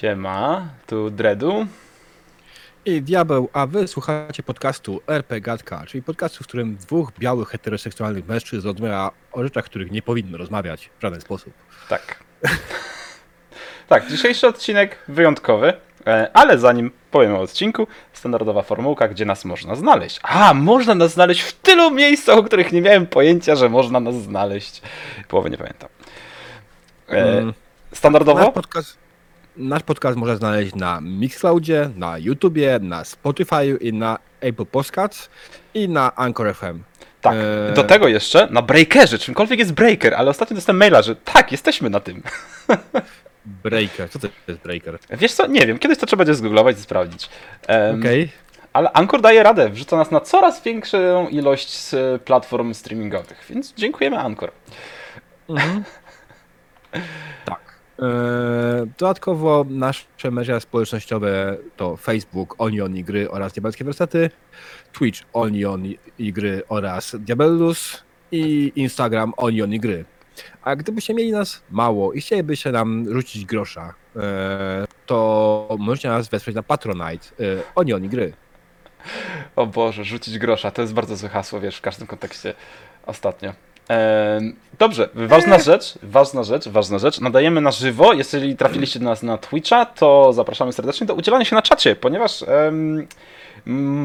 Siema, tu Dredu. I diabeł, a wy słuchacie podcastu RP Gadka, czyli podcastu, w którym dwóch białych heteroseksualnych mężczyzn rozmawia o rzeczach, których nie powinno rozmawiać w żaden sposób. Tak. tak, dzisiejszy odcinek wyjątkowy, e, ale zanim powiem o odcinku, standardowa formułka, gdzie nas można znaleźć. A, można nas znaleźć w tylu miejscach, o których nie miałem pojęcia, że można nas znaleźć. Połowy nie pamiętam. E, Mm, standardowo? Nasz podcast, nasz podcast można znaleźć na Mixcloudzie, na YouTubie, na Spotify i na Apple Podcasts i na Anchor FM. Tak. e, Do tego jeszcze na Breakerze, czymkolwiek jest Breaker, ale ostatnio dostałem maila, że tak, jesteśmy na tym. Breaker, co to jest Breaker? Wiesz co, nie wiem, kiedyś to trzeba będzie zgooglować i sprawdzić. Em, Okej. Ale Anchor daje radę, wrzuca nas na coraz większą ilość platform streamingowych, więc dziękujemy Anchor. Mhm. tak. E, dodatkowo nasze media społecznościowe to Facebook, Onion i gry oraz Diabelskie Wersety, Twitch, Onion i gry oraz Diabellus i Instagram Onion i gry. A gdybyście mieli nas mało i chcielibyście nam rzucić grosza, e, to możecie nas wesprzeć na Patronite e, Onion i gry. O Boże, rzucić grosza, to jest bardzo złe hasło, wiesz, w każdym kontekście ostatnio. Dobrze, ważna rzecz, ważna rzecz, ważna rzecz. Nadajemy na żywo. Jeżeli trafiliście do nas na Twitcha, to zapraszamy serdecznie do udzielania się na czacie, ponieważ em,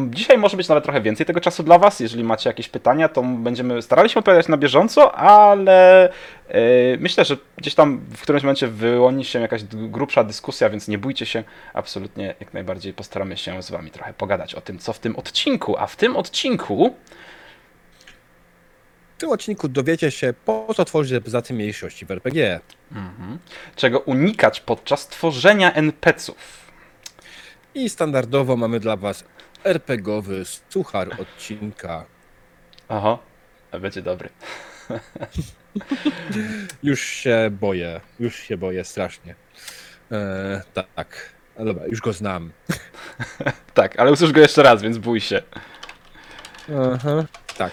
dzisiaj może być nawet trochę więcej tego czasu dla Was. Jeżeli macie jakieś pytania, to będziemy starali się odpowiadać na bieżąco, ale e, myślę, że gdzieś tam w którymś momencie wyłoni się jakaś grubsza dyskusja, więc nie bójcie się. Absolutnie, jak najbardziej postaramy się z Wami trochę pogadać o tym, co w tym odcinku. A w tym odcinku W tym odcinku dowiecie się, po co tworzyć reprezentację mniejszości w RPG. Mhm. Czego unikać podczas tworzenia NPC-ów? I standardowo mamy dla Was RPGowy suchar odcinka. Oho, będzie dobry. Już się boję, już się boję strasznie. Eee, tak, ale dobra, już go znam. Tak, ale usłysz go jeszcze raz, więc bój się. Aha, tak.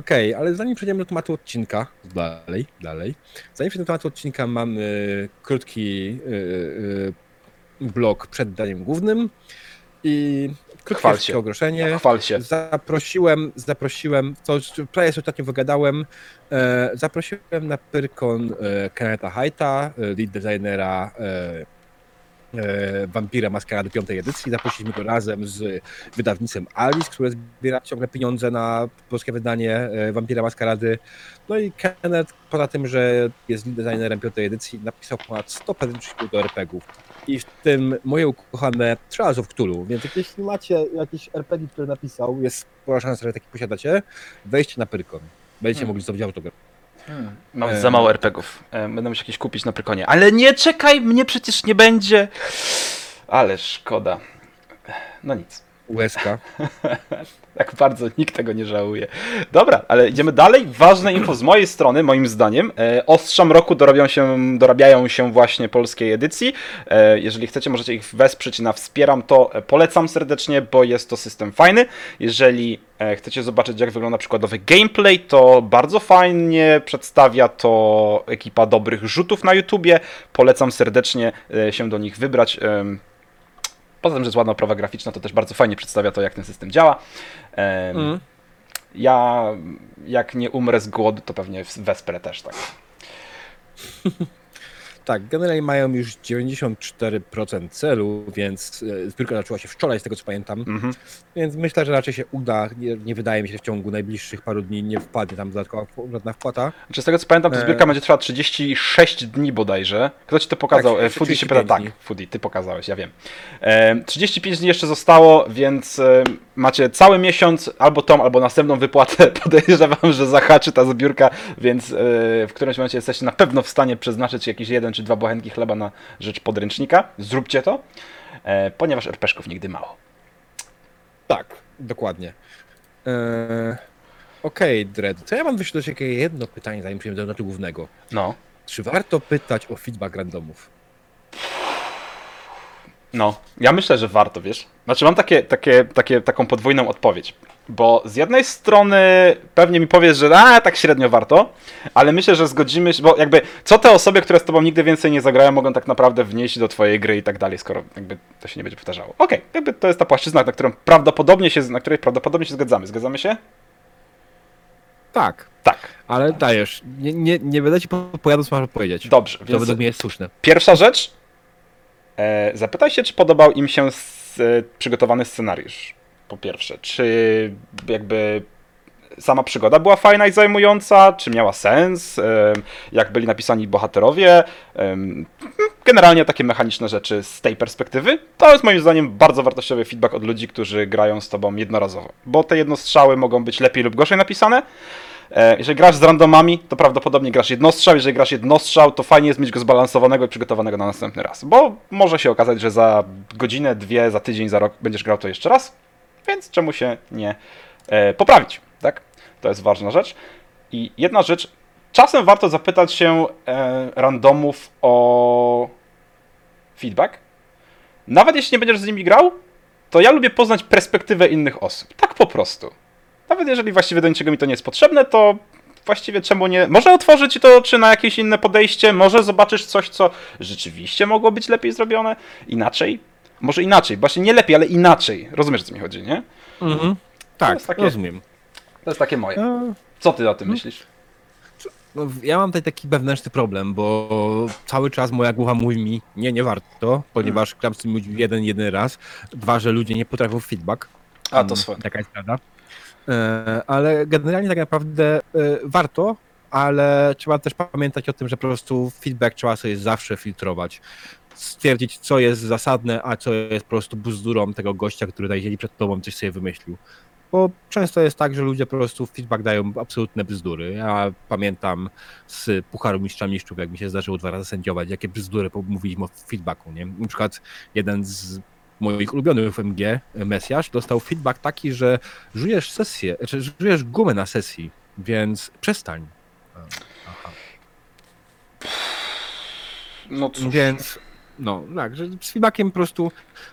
Okej, ale zanim przejdziemy do tematu odcinka, dalej, dalej. Zanim przejdziemy do tematu odcinka, mamy krótki yy, yy, blok przed daniem głównym i krótkie ogłoszenie. Chwal się. Zaprosiłem, zaprosiłem, to już prawie sobie ostatnio wygadałem, e, zaprosiłem na Pyrkon e, Kenneta Haita, e, lead designera e, e, Vampira Maskarady piątej edycji. Zaprosiliśmy go razem z wydawnictwem Alice, które zbiera ciągle pieniądze na polskie wydanie e, Vampira Maskarady. No i Kenneth, poza tym, że jest designerem piątej edycji, napisał ponad 100 pedagogów do RPGów. I w tym moje ukochane Trials of Cthulhu. Więc jeśli macie jakieś RPG, które napisał, jest spora szansa, że taki posiadacie, wejdźcie na Pyrkon. Będziecie Hmm. mogli zdobyć autograf. Mam E. za mało RPGów. Będę musiał jakieś kupić na Prykonie. Ale nie czekaj, mnie przecież nie będzie. Ale szkoda. No nic. USK. Tak bardzo nikt tego nie żałuje. Dobra, ale idziemy dalej. Ważne info z mojej strony, moim zdaniem. E, ostrzam roku dorabiają się, dorabiają się właśnie polskiej edycji. E, jeżeli chcecie, możecie ich wesprzeć na Wspieram, to polecam serdecznie, bo jest to system fajny. Jeżeli e, chcecie zobaczyć, jak wygląda przykładowy gameplay, to bardzo fajnie przedstawia to ekipa dobrych rzutów na YouTubie. Polecam serdecznie e, się do nich wybrać. Poza tym, że jest ładna oprawa graficzna, to też bardzo fajnie przedstawia to, jak ten system działa. Mm. Ja, jak nie umrę z głodu, to pewnie wesprę też tak. Tak, generalnie mają już 94% celu, więc e, zbiórka zaczęła się wczoraj, z tego co pamiętam. Mhm. Więc myślę, że raczej się uda. Nie, nie wydaje mi się, że w ciągu najbliższych paru dni nie wpadnie tam dodatkowa żadna wpłata. Znaczy, z tego co pamiętam, to E. zbiórka będzie trwała 36 dni bodajże. Kto ci to pokazał? Tak, E, Foodie się pyta, 35 tak. Foodie, ty pokazałeś, ja wiem. E, 35 dni jeszcze zostało, więc e, macie cały miesiąc, albo tą, albo następną wypłatę. Podejrzewam, że zahaczy ta zbiórka, więc e, w którymś momencie jesteście na pewno w stanie przeznaczyć jakieś jeden czy dwa bochenki chleba na rzecz podręcznika. Zróbcie to, e, ponieważ RPszków nigdy mało. Tak, dokładnie. Eee, Okej, Dredd, to ja mam wyśle do ciebie jedno pytanie, zanim przejdziemy do tematu głównego. No. Czy warto pytać o feedback randomów? No, ja myślę, że warto, wiesz. Znaczy mam takie, takie, takie, taką podwójną odpowiedź. Bo z jednej strony pewnie mi powiesz, że a, tak średnio warto, ale myślę, że zgodzimy się, bo jakby co te osoby, które z tobą nigdy więcej nie zagrają, mogą tak naprawdę wnieść do twojej gry i tak dalej, skoro jakby to się nie będzie powtarzało. Okej, jakby to jest ta płaszczyzna, na którą prawdopodobnie się, na której prawdopodobnie się zgadzamy. Zgadzamy się? Tak, Tak. ale dajesz. Nie, nie, nie będę ci podpowiadał, co masz powiedzieć. Dobrze, To więc według mnie jest słuszne. pierwsza rzecz. E, zapytaj się, czy podobał im się e, przygotowany scenariusz. Po pierwsze, czy jakby sama przygoda była fajna i zajmująca, czy miała sens, e, jak byli napisani bohaterowie, generalnie takie mechaniczne rzeczy z tej perspektywy. To jest moim zdaniem bardzo wartościowy feedback od ludzi, którzy grają z tobą jednorazowo, bo te jednostrzały mogą być lepiej lub gorzej napisane. E, Jeżeli grasz z randomami, to prawdopodobnie grasz jednostrzał. Jeżeli grasz jednostrzał, to fajnie jest mieć go zbalansowanego i przygotowanego na następny raz. Bo może się okazać, że za godzinę, dwie, za tydzień, za rok będziesz grał to jeszcze raz. Więc czemu się nie e, poprawić, tak? To jest ważna rzecz. I jedna rzecz, czasem warto zapytać się e, randomów o feedback. Nawet jeśli nie będziesz z nimi grał, to ja lubię poznać perspektywę innych osób. Tak po prostu. Nawet jeżeli właściwie do niczego mi to nie jest potrzebne, to właściwie czemu nie. Może otworzy ci to oczy na jakieś inne podejście, może zobaczysz coś, co rzeczywiście mogło być lepiej zrobione, inaczej. Może inaczej, właśnie nie lepiej, ale inaczej. Rozumiesz, o co mi chodzi, nie? Mhm. Tak, takie- rozumiem. To jest takie moje. E, Co ty o tym myślisz? No, ja mam tutaj taki wewnętrzny problem, bo cały czas moja głowa mówi mi, nie, nie warto, ponieważ gram z tym ludźmi jeden, jeden raz. Dwa, że ludzie nie potrafią feedback. A, to Mm, swoje. Taka jest prawda. E, ale generalnie tak naprawdę e, warto, ale trzeba też pamiętać o tym, że po prostu feedback trzeba sobie zawsze filtrować. Stwierdzić, co jest zasadne, a co jest po prostu bzdurą tego gościa, który na siedzi przed tobą coś sobie wymyślił. Bo często jest tak, że ludzie po prostu feedback dają absolutne bzdury. Ja pamiętam z Pucharu Mistrza Mistrzów, jak mi się zdarzyło dwa razy sędziować, jakie bzdury mówiliśmy o feedbacku, nie? Na przykład jeden z moich ulubionych w MG, Mesjasz, dostał feedback taki, że żujesz sesję, czy żujesz gumę na sesji, więc przestań. Aha. No cóż. Więc no, tak, że z feedbackiem po prostu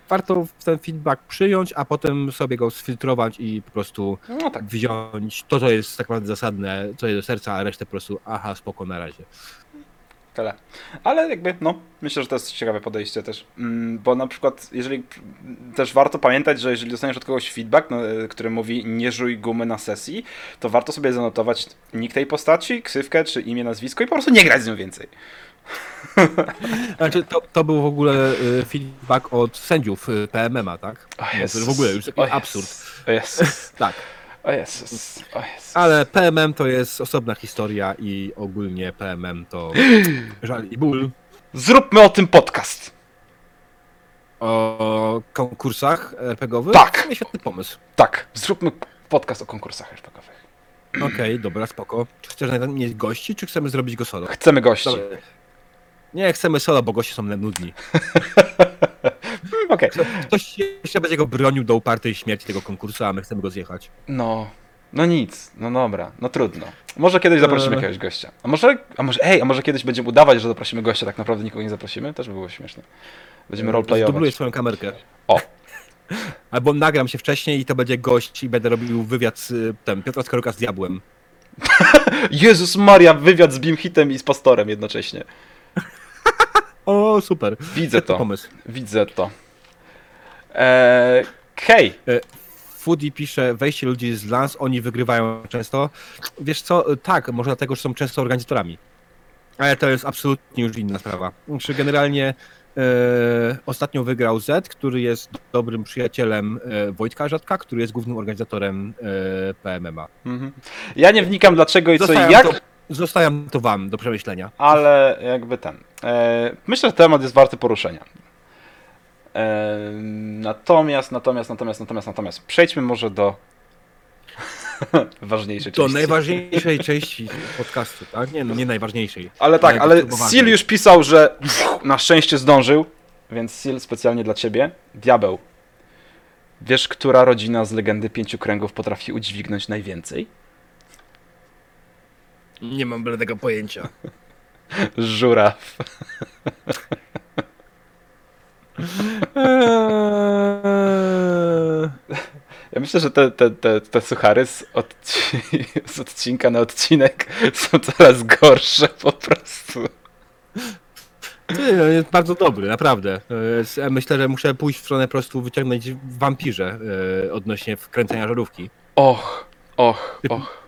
warto ten feedback przyjąć, a potem sobie go sfiltrować i po prostu No tak. wziąć to, co jest tak naprawdę zasadne, co jest do serca, a resztę po prostu aha, spoko, na razie. Tyle. Ale jakby, no, myślę, że to jest ciekawe podejście też. Mm, Bo na przykład, jeżeli też warto pamiętać, że jeżeli dostaniesz od kogoś feedback, no, e, który mówi nie żuj gumy na sesji, to warto sobie zanotować nick tej postaci, ksywkę czy imię, nazwisko i po prostu nie grać z nią więcej. Znaczy, to, to był w ogóle y, feedback od sędziów y, PMMA, tak? O Jezus. w ogóle już taki absurd. Jezus. Tak. O Jezus. O Jezus. Ale PMM to jest osobna historia i ogólnie PMM to żal i ból. Zróbmy o tym podcast. O konkursach RPGowych? Tak. W sumie Świetny pomysł. Tak, zróbmy podcast o konkursach RPG-owych. Okej, dobra, spoko. Czy chcesz mieć gości, czy chcemy zrobić go solo? Chcemy gości. Dobra. Nie, chcemy solo, bo goście są nudni. Okej. Ktoś jeszcze będzie go bronił do upartej śmierci tego konkursu, a my chcemy go zjechać. No, no nic, no dobra, no trudno. Może kiedyś zaprosimy Eee. jakiegoś gościa. A może, a może, ej, a może kiedyś będziemy udawać, że zaprosimy gościa, tak naprawdę nikogo nie zaprosimy? Też by było śmieszne. Będziemy Dubluję roleplayować. swoją kamerkę. O. Albo nagram się wcześniej i to będzie gość i będę robił wywiad z y, tym, Piotra Skaruka z Diabłem. Jezus Maria, wywiad z Beamhitem i z Pastorem jednocześnie. O, super. Widzę to, Pomysł. widzę to. Eee, hej, Foodie pisze, wejście ludzi z Lans, oni wygrywają często. Wiesz co, y, tak, może dlatego, że są często organizatorami. Ale to jest absolutnie już inna sprawa. Czy generalnie e, ostatnio wygrał Z, który jest dobrym przyjacielem e, Wojtka Rzadka, który jest głównym organizatorem e, PMMA. mhm. ja nie wnikam dlaczego i co i Zostawiam jak, to, zostawiam to wam do przemyślenia. ale jakby ten. Eee, myślę, że temat jest warty poruszenia. Natomiast, natomiast, natomiast, natomiast, natomiast, przejdźmy może do ważniejszej Do części. najważniejszej części podcastu, tak? Nie, no nie najważniejszej. Ale tak, Ale. Seal już pisał, że na szczęście zdążył, więc Seal specjalnie dla ciebie. Diabeł. Wiesz, która rodzina z legendy pięciu kręgów potrafi udźwignąć najwięcej? Nie mam bladego pojęcia. Żuraw. Eee. Ja myślę, że te, te, te, te suchary z, odci z odcinka na odcinek są coraz gorsze po prostu. Ty, no, jest bardzo dobry, naprawdę. Eee, myślę, że muszę pójść w stronę po prostu wyciągnąć wampirze eee, odnośnie wkręcenia żarówki. Och, och, och.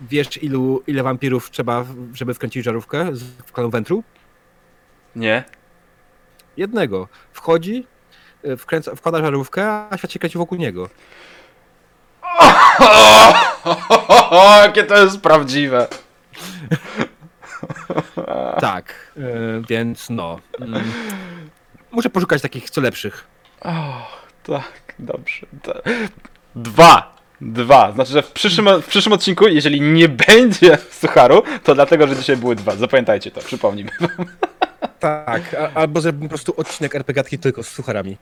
Wiesz, ilu, ile wampirów trzeba, żeby wkręcić żarówkę z wklanu wętru? Nie. Jednego. Wchodzi, e, wkręca, wkłada żarówkę, a świat się kręci wokół niego. O, jakie to jest prawdziwe. Tak, e, więc no. Mm, muszę poszukać takich co lepszych. O, tak, dobrze. Dwa. Dwa. Znaczy, że w przyszłym, w przyszłym odcinku, jeżeli nie będzie sucharu, to dlatego, że dzisiaj były dwa. Zapamiętajcie to, przypomnijmy. Tak, a, albo zrobimy po prostu odcinek RPGatki tylko z sucharami.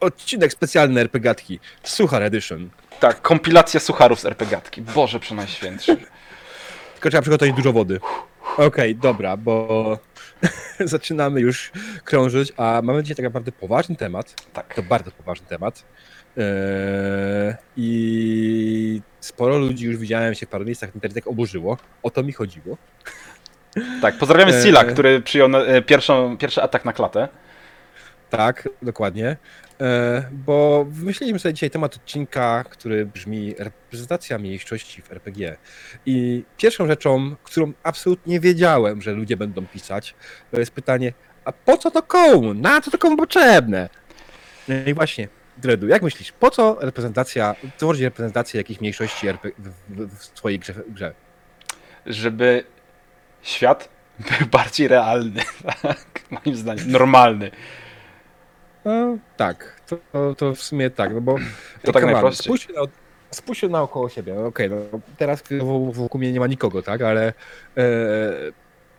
Odcinek specjalny RPGatki. Suchar Edition. Tak, kompilacja sucharów z RPGatki. Boże, przenajświętszy. Tylko trzeba przygotować dużo wody. Okej, dobra, bo zaczynamy już krążyć, a mamy dzisiaj tak naprawdę poważny temat. Tak. To bardzo poważny temat. Eee, I sporo ludzi już widziałem się w paru miejscach w internecie oburzyło. O to mi chodziło. Tak, pozdrawiamy E, Sila, e. który przyjął e, pierwszą, pierwszy atak na klatę. Tak, dokładnie. E, bo wymyśliliśmy sobie dzisiaj temat odcinka, który brzmi reprezentacja mniejszości w RPG. I pierwszą rzeczą, którą absolutnie nie wiedziałem, że ludzie będą pisać, to jest pytanie, a po co to komu? Na co to komu potrzebne? No i właśnie, Dredu, jak myślisz, po co reprezentacja, tworzyć reprezentację jakiejś mniejszości w, w, w swojej grze, grze? Żeby świat był bardziej realny. Tak, moim zdaniem. Normalny. No, tak, to, to, w sumie tak, no bo To tak najprościej. Spójrzcie, na, spójrzcie naokoło siebie, no okej, no teraz wokół, wokół mnie nie ma nikogo, tak, ale e,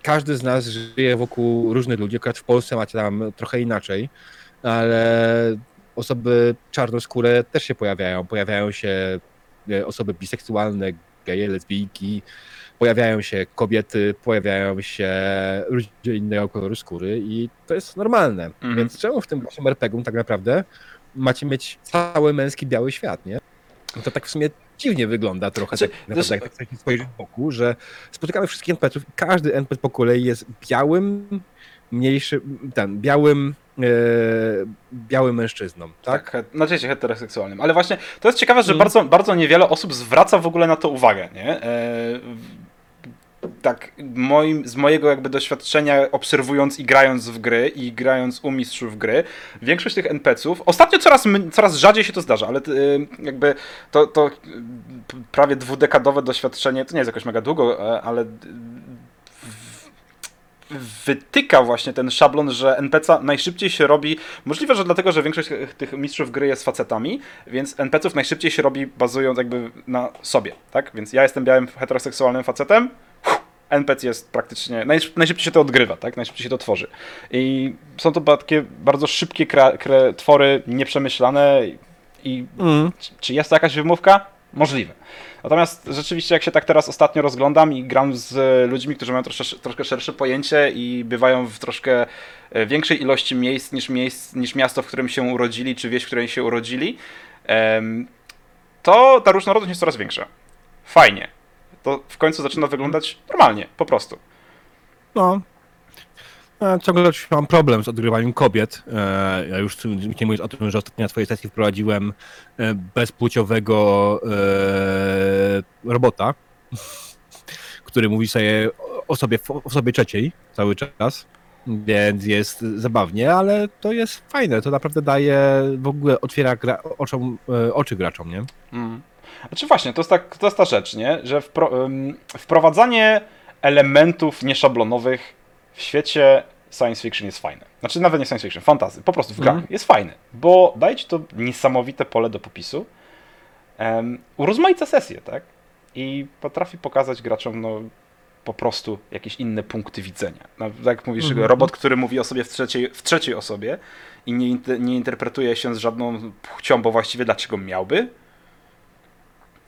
każdy z nas żyje wokół różnych ludzi, akurat w Polsce macie tam trochę inaczej, ale osoby czarnoskóre też się pojawiają, pojawiają się e, osoby biseksualne, geje, lesbijki, pojawiają się kobiety, pojawiają się ludzie innego koloru skóry i to jest normalne. Mhm. Więc czemu w tym waszym RPG tak naprawdę macie mieć cały męski, biały świat, nie? No To tak w sumie dziwnie wygląda trochę, Znaczy, tak naprawdę, jak tak spojrzysz wokół, że spotykamy wszystkich NPC-ów i każdy NPC po kolei jest białym, mniejszy, ten, białym, e, białym mężczyzną, tak? Tak, znaczy się heteroseksualnym. Ale właśnie to jest ciekawe, że Mm. bardzo, bardzo niewiele osób zwraca w ogóle na to uwagę, nie? E, tak, moim, z mojego jakby doświadczenia obserwując i grając w gry i grając u mistrzów gry, większość tych NPC-ów, ostatnio coraz, coraz rzadziej się to zdarza, ale y, jakby to, to y, prawie dwudekadowe doświadczenie, to nie jest jakoś mega długo, e, ale y, wytyka właśnie ten szablon, że NPC najszybciej się robi, możliwe, że dlatego, że większość tych mistrzów gry jest facetami, więc NPC-ów najszybciej się robi bazując jakby na sobie, tak? Więc ja jestem białym heteroseksualnym facetem, NPC jest praktycznie, najsz- najszybciej się to odgrywa, tak? Najszybciej się to tworzy. I są to takie bardzo szybkie kra- kre- twory, nieprzemyślane i Mm. czy- czy jest to jakaś wymówka? Możliwe. Natomiast rzeczywiście, jak się tak teraz ostatnio rozglądam i gram z ludźmi, którzy mają trosze, troszkę szersze pojęcie i bywają w troszkę e, większej ilości miejsc niż, miejsc niż miasto, w którym się urodzili, czy wieś, w której się urodzili, to ta różnorodność jest coraz większa. Fajnie. To w końcu zaczyna wyglądać normalnie, po prostu. No. Ja ciągle mam problem z odgrywaniem kobiet. E, Ja już nie mówiąc o tym, że ostatnio na swojej sesji wprowadziłem e, bezpłciowego e, robota, który mówi sobie o sobie, o sobie trzeciej cały czas. Więc jest zabawnie, ale to jest fajne. To naprawdę daje, w ogóle otwiera gra, oczom, e, oczy graczom, nie? Mm. Znaczy właśnie, to jest, tak, to jest ta rzecz, nie? że wpro, ym, wprowadzanie elementów nieszablonowych w świecie science fiction jest fajne. Znaczy nawet nie science fiction, fantasy, po prostu w grach Mhm. jest fajne, bo daje ci to niesamowite pole do popisu, um, urozmaica sesję, tak? I potrafi pokazać graczom, no, po prostu jakieś inne punkty widzenia. No, tak jak mówisz, Mhm. robot, który mówi o sobie w trzeciej, w trzeciej osobie i nie, nie interpretuje się z żadną płcią, bo właściwie dlaczego miałby?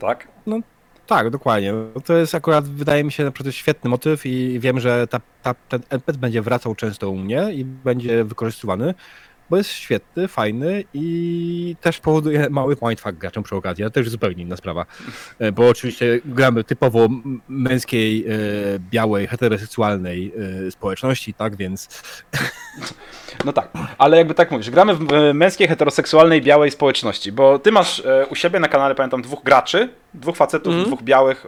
Tak? Tak, dokładnie. To jest akurat, wydaje mi się, naprawdę świetny motyw i wiem, że ta, ta, ten NPC będzie wracał często u mnie i będzie wykorzystywany, bo jest świetny, fajny i też powoduje mały mindfuck graczom przy okazji, ale to już zupełnie inna sprawa. E, Bo oczywiście gramy typowo męskiej, e, białej, heteroseksualnej e, społeczności, tak więc No tak, ale jakby tak mówisz, gramy w męskiej, heteroseksualnej, białej społeczności, bo ty masz u siebie na kanale, pamiętam, dwóch graczy, dwóch facetów, Mhm. dwóch białych.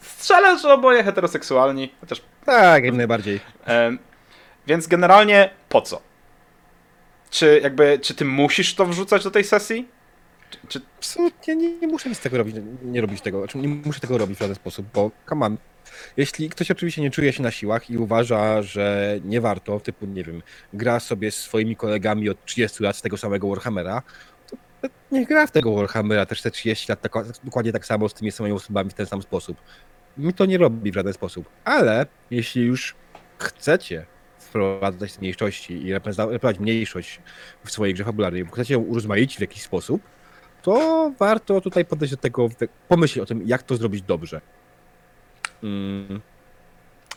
Strzelę, że oboje heteroseksualni, chociaż... tak, jak najbardziej. Więc generalnie po co? Czy jakby, czy ty musisz to wrzucać do tej sesji? Czy, czy, Absolutnie nie, nie muszę nic tego robić, nie robić tego, znaczy nie muszę tego robić w żaden sposób, bo come on. Jeśli ktoś oczywiście nie czuje się na siłach i uważa, że nie warto, typu, nie wiem, gra sobie z swoimi kolegami od 30 lat z tego samego Warhammera, to niech gra w tego Warhammera też te 30 lat tak, dokładnie tak samo z tymi samymi osobami w ten sam sposób. Mi to nie robi w żaden sposób. Ale jeśli już chcecie wprowadzać mniejszości i reprezentować mniejszość w swojej grze fabularnej, bo chcecie ją urozmaicić w jakiś sposób, to warto tutaj podejść do tego, pomyśleć o tym, jak to zrobić dobrze. Mm,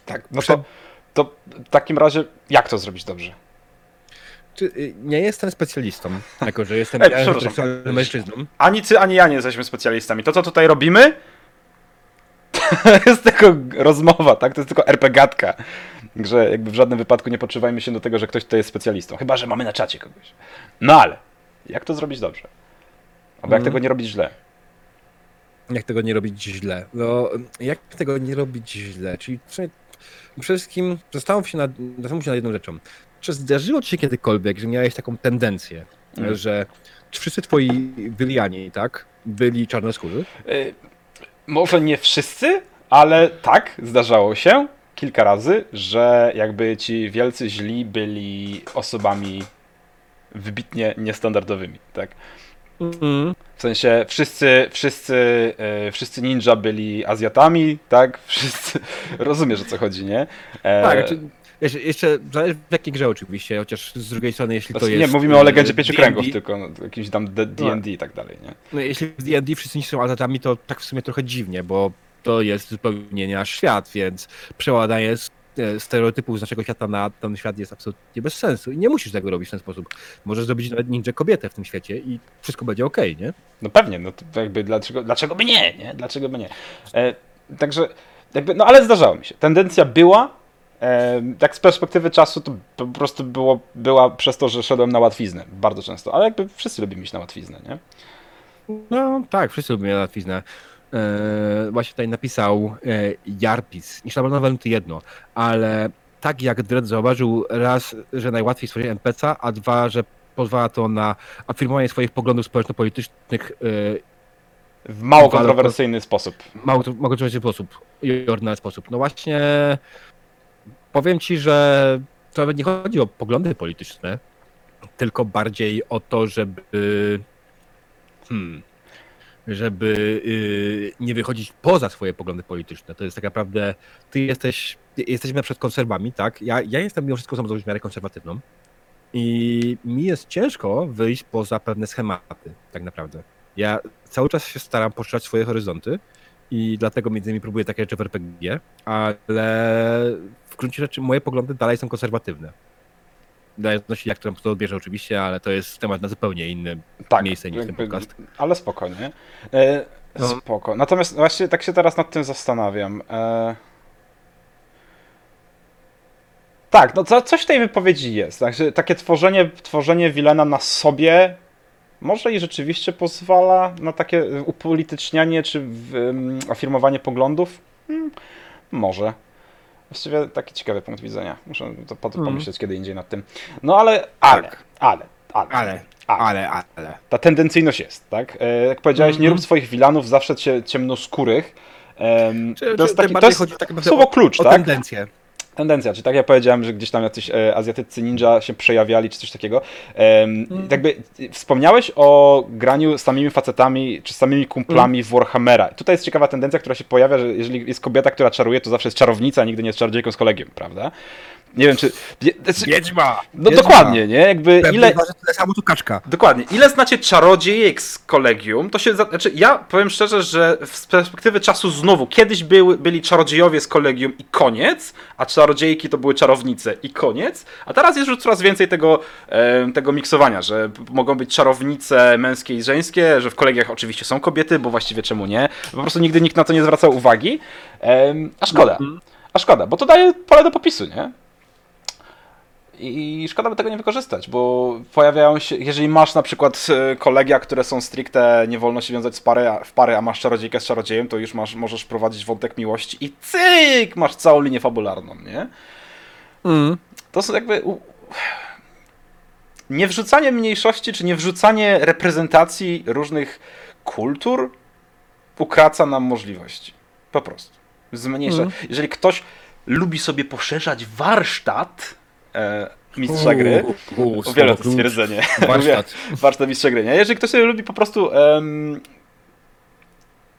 tak, no Prze- to, to w takim razie jak to zrobić dobrze? czy, y, nie jestem specjalistą, jako że jestem Ej, mężczyzną. Ani ty, ani ja nie jesteśmy specjalistami. To, co tutaj robimy, jest tylko rozmowa, tak? To jest tylko RPGatka. Że jakby w żadnym wypadku nie podszywajmy się do tego, że ktoś tutaj jest specjalistą. Chyba, że mamy na czacie kogoś. No ale, jak to zrobić dobrze? Albo jak Mhm. tego nie robić źle? Jak tego nie robić źle? No, jak tego nie robić źle? Czyli przede wszystkim zastanów się nad, zastanów się nad jedną rzeczą. Czy zdarzyło ci się kiedykolwiek, że miałeś taką tendencję, Mm. że wszyscy twoi wyliani, tak, byli czarnoskórzy? Może nie wszyscy, ale tak, zdarzało się kilka razy, że jakby ci wielcy źli byli osobami wybitnie niestandardowymi, tak? Mhm. W sensie wszyscy, wszyscy, e, wszyscy ninja byli Azjatami, tak? Wszyscy, rozumiesz o co chodzi, nie? E, Tak, czy, jeszcze, jeszcze zależy w jakiej grze oczywiście, chociaż z drugiej strony, jeśli to znaczy, jest... nie, mówimy o Legendzie Pięciu Kręgów, tylko no, jakimś tam D&D i tak dalej, nie? No, jeśli w D&D wszyscy nie są azatami, to tak w sumie trochę dziwnie, bo to jest zupełnie nie nasz świat, więc przeładanie e, stereotypów z naszego świata na ten świat jest absolutnie bez sensu i nie musisz tego robić w ten sposób. Możesz zrobić nawet ninja kobietę w tym świecie i wszystko będzie okej, nie? No pewnie, no to jakby dlaczego, dlaczego by nie, nie? Dlaczego by nie? E, także jakby, no ale zdarzało mi się. Tendencja była, tak z perspektywy czasu to po prostu było, była przez to, że szedłem na łatwiznę bardzo często, ale jakby wszyscy lubimy iść na łatwiznę, nie? No tak, wszyscy lubią łatwiznę. E, właśnie tutaj napisał e, Jarpis, na pewno to jedno, ale tak jak Dredd zauważył raz, że najłatwiej stworzyć NPC, a dwa, że pozwala to na afirmowanie swoich poglądów społeczno-politycznych e, W mało kontrowersyjny sposób. mało mało kontrowersyjny sposób i ordynarny sposób. No właśnie powiem ci, że to nawet nie chodzi o poglądy polityczne, tylko bardziej o to, żeby hmm, żeby yy, nie wychodzić poza swoje poglądy polityczne. To jest tak naprawdę, ty jesteś, jesteśmy na przykład konserwami, tak? Ja, ja jestem mimo wszystko osobą w miarę konserwatywną i mi jest ciężko wyjść poza pewne schematy, tak naprawdę. Ja cały czas się staram poszerzać swoje horyzonty i dlatego między innymi próbuję takie rzeczy w RPG, ale w gruncie rzeczy moje poglądy dalej są konserwatywne. W zależności jak to to odbierze oczywiście, ale to jest temat na zupełnie inny Tak, miejsce niż ten podcast. Ale spokojnie. E, No. Spoko. Natomiast właśnie tak się teraz nad tym zastanawiam. E... Tak, no co, coś w tej wypowiedzi jest. Także takie tworzenie, tworzenie Wilena na sobie może i rzeczywiście pozwala na takie upolitycznianie czy afirmowanie poglądów? Hmm, może. Właściwie taki ciekawy punkt widzenia. Muszę to Mhm. pomyśleć kiedy indziej nad tym. No ale, ale, Tak. ale, ale, Ale, ale ale, ale. ta tendencyjność jest, tak? E, Jak powiedziałeś, nie Mhm. rób swoich wilanów zawsze cie, ciemnoskórych. To jest taki, to jest tak słowo klucz, o tak? tendencję. Tendencja, czy tak jak powiedziałem, że gdzieś tam jacyś e, azjatyccy ninja się przejawiali, czy coś takiego. Em, Mhm. Jakby e, wspomniałeś o graniu z samymi facetami, czy z samymi kumplami w Warhammera. Tutaj jest ciekawa tendencja, która się pojawia, że jeżeli jest kobieta, która czaruje, to zawsze jest czarownica, a nigdy nie jest czarodziejką z kolegiem, prawda? Nie wiem, czy... znaczy- Wiedźma! No Wiedźma. dokładnie, nie? Jakby Pewnie ile... tyle samo tu kaczka. Dokładnie. Ile znacie czarodziejek z kolegium? To się. Znaczy, ja powiem szczerze, że z perspektywy czasu znowu, kiedyś były, byli czarodziejowie z kolegium i koniec, a czarodziejki to były czarownice i koniec, a teraz jest już coraz więcej tego, tego miksowania, że mogą być czarownice męskie i żeńskie, że w kolegiach oczywiście są kobiety, bo właściwie czemu nie? Po prostu nigdy nikt na to nie zwracał uwagi. A szkoda. A szkoda, bo to daje pole do popisu, nie? I szkoda by tego nie wykorzystać, bo pojawiają się, jeżeli masz na przykład e, kolegia, które są stricte, nie wolno się wiązać z pary, a- w pary, a masz czarodziejkę z czarodziejem, to już masz, możesz prowadzić wątek miłości i cyk, masz całą linię fabularną, nie? Mm. To są jakby... Nie wrzucanie mniejszości, czy nie wrzucanie reprezentacji różnych kultur ukraca nam możliwości. Po prostu. Zmniejsza. Mhm. Jeżeli ktoś lubi sobie poszerzać warsztat e, mistrza gry, U, u, uwielbiam to stwierdzenie. Warsztat. warsztat mistrza gry, nie? Jeżeli ktoś sobie lubi po prostu em,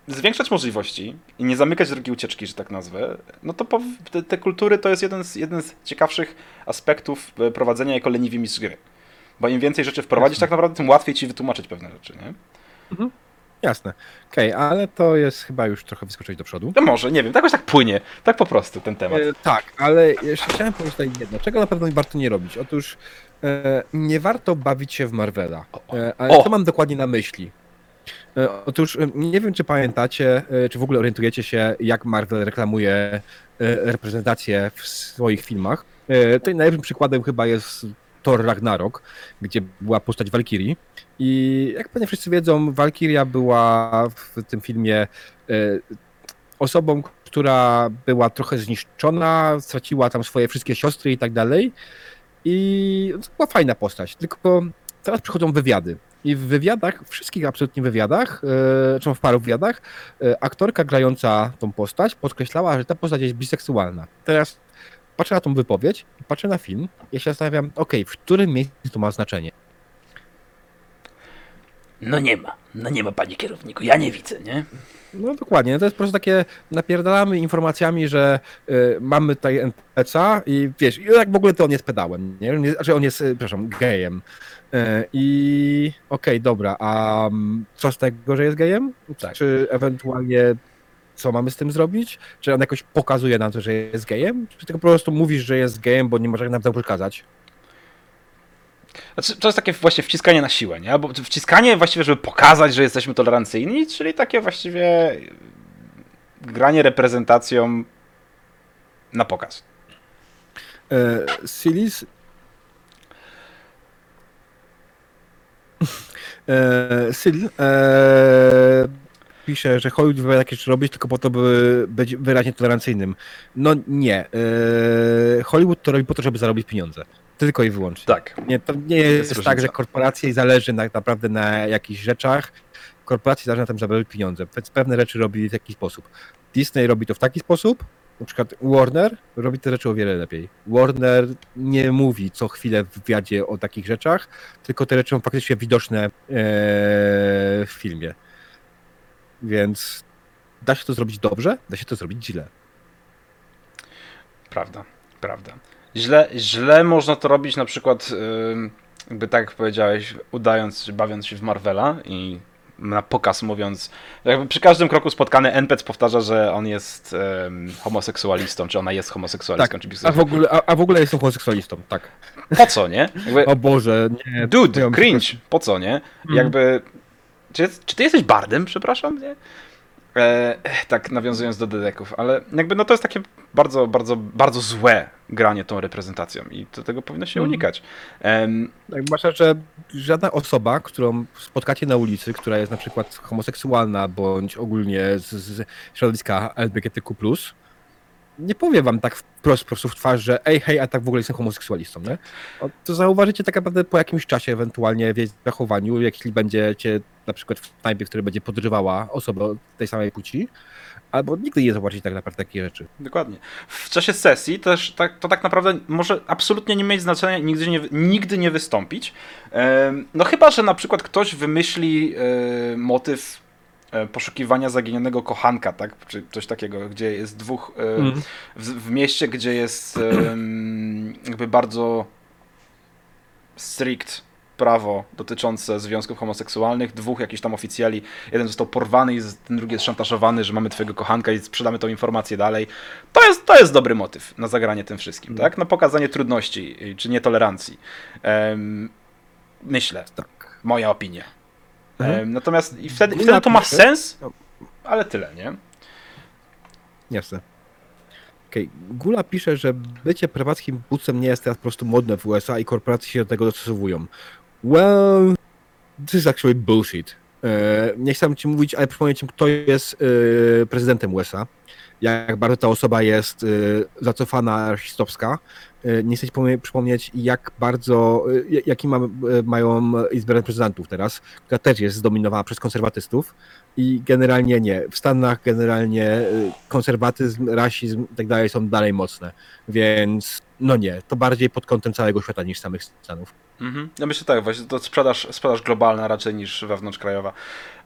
zwiększać możliwości i nie zamykać drogi ucieczki, że tak nazwę, no to te, te kultury to jest jeden z, jeden z ciekawszych aspektów e, prowadzenia jako leniwy mistrz gry. Bo im więcej rzeczy wprowadzić, Jasne. tak naprawdę, tym łatwiej ci wytłumaczyć pewne rzeczy, nie? Jasne. Okej, ale to jest chyba już trochę wyskoczyć do przodu. No może, nie wiem, jakoś tak płynie, tak po prostu ten temat. E, tak, ale jeszcze chciałem powiedzieć tutaj jedno, czego na pewno warto nie robić. Otóż e, nie warto bawić się w Marvela. E, ale O! co mam dokładnie na myśli? E, otóż e, nie wiem, czy pamiętacie, e, czy w ogóle orientujecie się, jak Marvel reklamuje e, reprezentację w swoich filmach. E, tutaj najlepszym przykładem chyba jest Thor Ragnarok, gdzie była postać Valkyrii. I jak pewnie wszyscy wiedzą, Valkyria była w tym filmie e, osobą, która była trochę zniszczona, straciła tam swoje wszystkie siostry i tak dalej. I to była fajna postać, tylko teraz przychodzą wywiady. I w wywiadach, wszystkich absolutnie wywiadach, e, czy w paru wywiadach, e, aktorka grająca tą postać podkreślała, że ta postać jest biseksualna. Teraz patrzę na tą wypowiedź, patrzę na film, ja się zastanawiam, okej, w którym miejscu to ma znaczenie? No nie ma, no nie ma, panie kierowniku, ja nie widzę, nie? No dokładnie, to jest po prostu takie, napierdalamy informacjami, że y, mamy tutaj NPC-a i wiesz, i jak w ogóle to on jest pedałem, nie? Nie- Znaczy on jest, y, przepraszam, gejem. Y, I okej, dobra, a mm, co z tego, że jest gejem? Tak. Czy ewentualnie co mamy z tym zrobić? Czy on jakoś pokazuje nam to, że jest gejem? Czy tylko po prostu mówisz, że jest gejem, bo nie może nam to przekazać? Znaczy, to jest takie właśnie wciskanie na siłę, nie? Albo wciskanie właściwie, żeby pokazać, że jesteśmy tolerancyjni, czyli takie właściwie granie reprezentacją na pokaz. E, Silis. E, Sil e, pisze, że Hollywood wybiera takie rzeczy robić tylko po to, by być wyraźnie tolerancyjnym. No nie. E, Hollywood to robi po to, żeby zarobić pieniądze. Tylko i wyłącznie. Tak. Nie, to nie jest, jest tak, że korporacje zależy tak naprawdę na jakichś rzeczach. Korporacje zależy na tym, żeby zarobić pieniądze. Więc pewne rzeczy robi w jakiś sposób. Disney robi to w taki sposób, na przykład Warner robi te rzeczy o wiele lepiej. Warner nie mówi co chwilę w wywiadzie o takich rzeczach, tylko te rzeczy są faktycznie widoczne e, w filmie. Więc da się to zrobić dobrze, da się to zrobić źle. Prawda, prawda. Źle, źle można to robić na przykład, ym, jakby tak jak powiedziałeś, udając, czy bawiąc się w Marvela i na pokaz mówiąc, jakby przy każdym kroku spotkany NPC powtarza, że on jest ym, homoseksualistą, czy ona jest homoseksualistką, czy A w ogóle, a, a w ogóle jestem homoseksualistą, tak. Po co, nie? Jakby, O Boże, nie. dude, cringe, po co, nie? Jakby, czy, jest- czy ty jesteś bardem, przepraszam, nie? E, tak nawiązując do dedeków, ale jakby no to jest takie bardzo, bardzo, bardzo złe granie tą reprezentacją i do tego powinno się Mhm. unikać. Em, Tak, Zwłaszcza, że żadna osoba, którą spotkacie na ulicy, która jest na przykład homoseksualna bądź ogólnie z, z środowiska LGBTQ+, nie powie wam tak wprost, po prostu w twarz, że ej, hej, a tak w ogóle jestem homoseksualistą, nie? To zauważycie tak naprawdę po jakimś czasie ewentualnie w jej zachowaniu, jeśli będziecie na przykład w knajpie, która będzie podrywała osobę tej samej płci, albo nigdy nie zobaczycie tak naprawdę takie rzeczy. dokładnie. W czasie sesji też tak, to tak naprawdę może absolutnie nie mieć znaczenia nigdy nie, nigdy nie wystąpić. No chyba, że na przykład ktoś wymyśli e, motyw poszukiwania zaginionego kochanka, tak? Czy coś takiego, gdzie jest dwóch e, Mm. w, w mieście, gdzie jest jakby bardzo strict prawo dotyczące związków homoseksualnych, dwóch jakichś tam oficjali, jeden został porwany i z- ten drugi jest szantażowany, że mamy twojego kochanka i sprzedamy tą informację dalej. To jest, to jest dobry motyw na zagranie tym wszystkim, tak? Na pokazanie trudności czy nietolerancji. Myślę, Tak. moja opinia. Mhm. Natomiast i wtedy, i wtedy to ma sens, ale tyle, nie? Jasne. Okej, Gula pisze, że bycie prywatnym bucem nie jest teraz po prostu modne w USA i korporacje się do tego dostosowują. Well, this is actually bullshit. E, nie chcę ci mówić, ale przypomnę ci, kto jest e, prezydentem USA. Jak bardzo ta osoba jest e, zacofana, rasistowska. E, nie chcę ci przypomnieć, jak bardzo, e, jaki ma, e, mają Izbę Reprezentantów teraz, która też jest zdominowana przez konserwatystów. I generalnie nie. W Stanach generalnie konserwatyzm, rasizm i tak dalej są dalej mocne. Więc no nie, to bardziej pod kątem całego świata niż samych Stanów. Mhm. Ja myślę tak, właśnie to sprzedaż, sprzedaż globalna raczej niż wewnątrzkrajowa.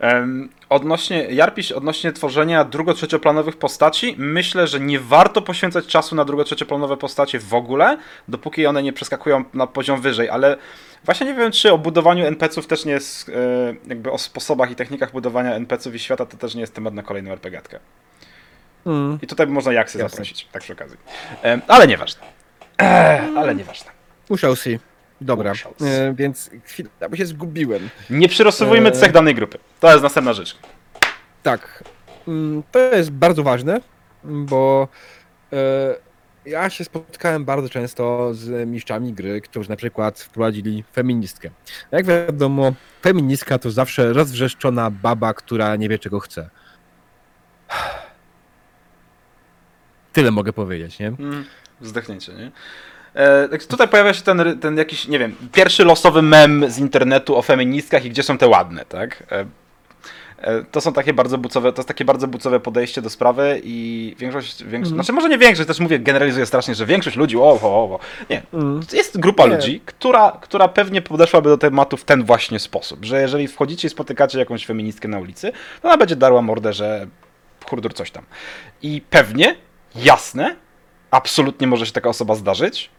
Um, odnośnie, Jarpiś, odnośnie tworzenia drugo-trzecioplanowych postaci, myślę, że nie warto poświęcać czasu na drugo-trzecioplanowe postacie w ogóle, dopóki one nie przeskakują na poziom wyżej, ale właśnie nie wiem, czy o budowaniu NPC-ów też nie jest, e, jakby o sposobach i technikach budowania NPC-ów i świata, to też nie jest temat na kolejną RPG-tkę. Mm. I tutaj można Jaksy zaprosić, tak przy okazji. Ale nieważne. Ech, ale nieważne. Musiał si. Dobra, e, więc chwilę, bo się zgubiłem. Nie przyrosowujmy cech danej grupy. To jest następna rzecz. Tak, mm, to jest bardzo ważne, bo e, ja się spotkałem bardzo często z mistrzami gry, którzy na przykład wprowadzili feministkę. Jak wiadomo, feministka to zawsze rozwrzeszczona baba, która nie wie czego chce. Tyle mogę powiedzieć, nie? Mm, Zdechnięcie, nie? E, tak tutaj pojawia się ten, ten jakiś, nie wiem, pierwszy losowy mem z internetu o feministkach i gdzie są te ładne, tak? E, e, to są takie bardzo bucowe, to jest takie bardzo bucowe podejście do sprawy i większość, większość Mhm. znaczy może nie większość, też mówię, generalizuję strasznie, że większość ludzi, o, o, o, nie, Mm. jest grupa Nie. ludzi, która, która pewnie podeszłaby do tematu w ten właśnie sposób, że jeżeli wchodzicie i spotykacie jakąś feministkę na ulicy, to ona będzie darła mordę, że hurdur coś tam. I pewnie, jasne, absolutnie może się taka osoba zdarzyć,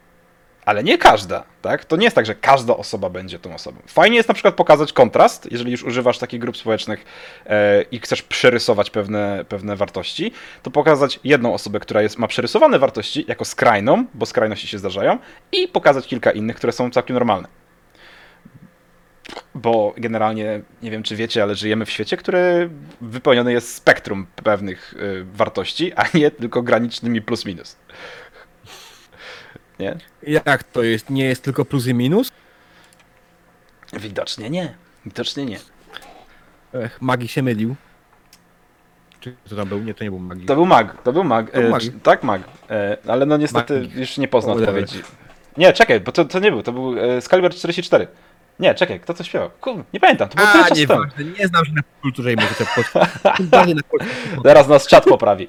ale nie każda, tak? To nie jest tak, że każda osoba będzie tą osobą. Fajnie jest na przykład pokazać kontrast, jeżeli już używasz takich grup społecznych e, i chcesz przerysować pewne, pewne wartości, to pokazać jedną osobę, która jest, ma przerysowane wartości jako skrajną, bo skrajności się zdarzają, i pokazać kilka innych, które są całkiem normalne. Bo generalnie, nie wiem czy wiecie, ale żyjemy w świecie, który wypełniony jest spektrum pewnych y, wartości, a nie tylko granicznymi plus minus. Nie? Jak to jest? Nie jest tylko plus i minus? Widocznie nie. Widocznie nie. Ech, Magi się mylił. Czy to tam był? Nie, to nie był Magi. To był mag, to był mag. To był E, mag. tak, mag. E, ale no niestety Magik. już nie pozna Whatever. odpowiedzi. Nie, czekaj, bo to, to nie był, to był e, Excalibur 44. Nie, czekaj, kto to śpiewał? Kurde, nie pamiętam, to było tyle A, czasu nie temu. ważne, nie znam się na kulturze i muzyce polskiej. Tym bardziej na polskiej. Zaraz nas czat poprawi.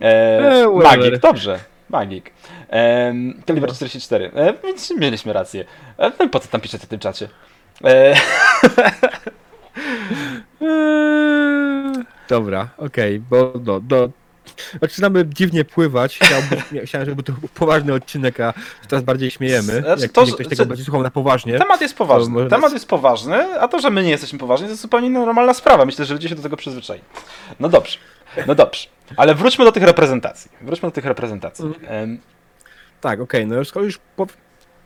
E, E, whatever. magik, dobrze. Magik. E, Caliber No. 44. E, więc mieliśmy rację. E, no i po co tam piszecie w tym czacie? E, Dobra, okej, bo no, do... Zaczynamy dziwnie pływać. Chciałbym, chciałem, żeby to był poważny odcinek, a teraz bardziej śmiejemy. Znaczy, Jak to- to, ktoś tego co- będzie słuchał na poważnie. temat jest poważny. może Temat jest poważny, a to, że my nie jesteśmy poważni, to jest zupełnie normalna sprawa. Myślę, że ludzie się do tego przyzwyczaili. No dobrze. No dobrze. Ale wróćmy do tych reprezentacji. Wróćmy do tych reprezentacji. Mhm. Em, Tak, okej, no skoro już po,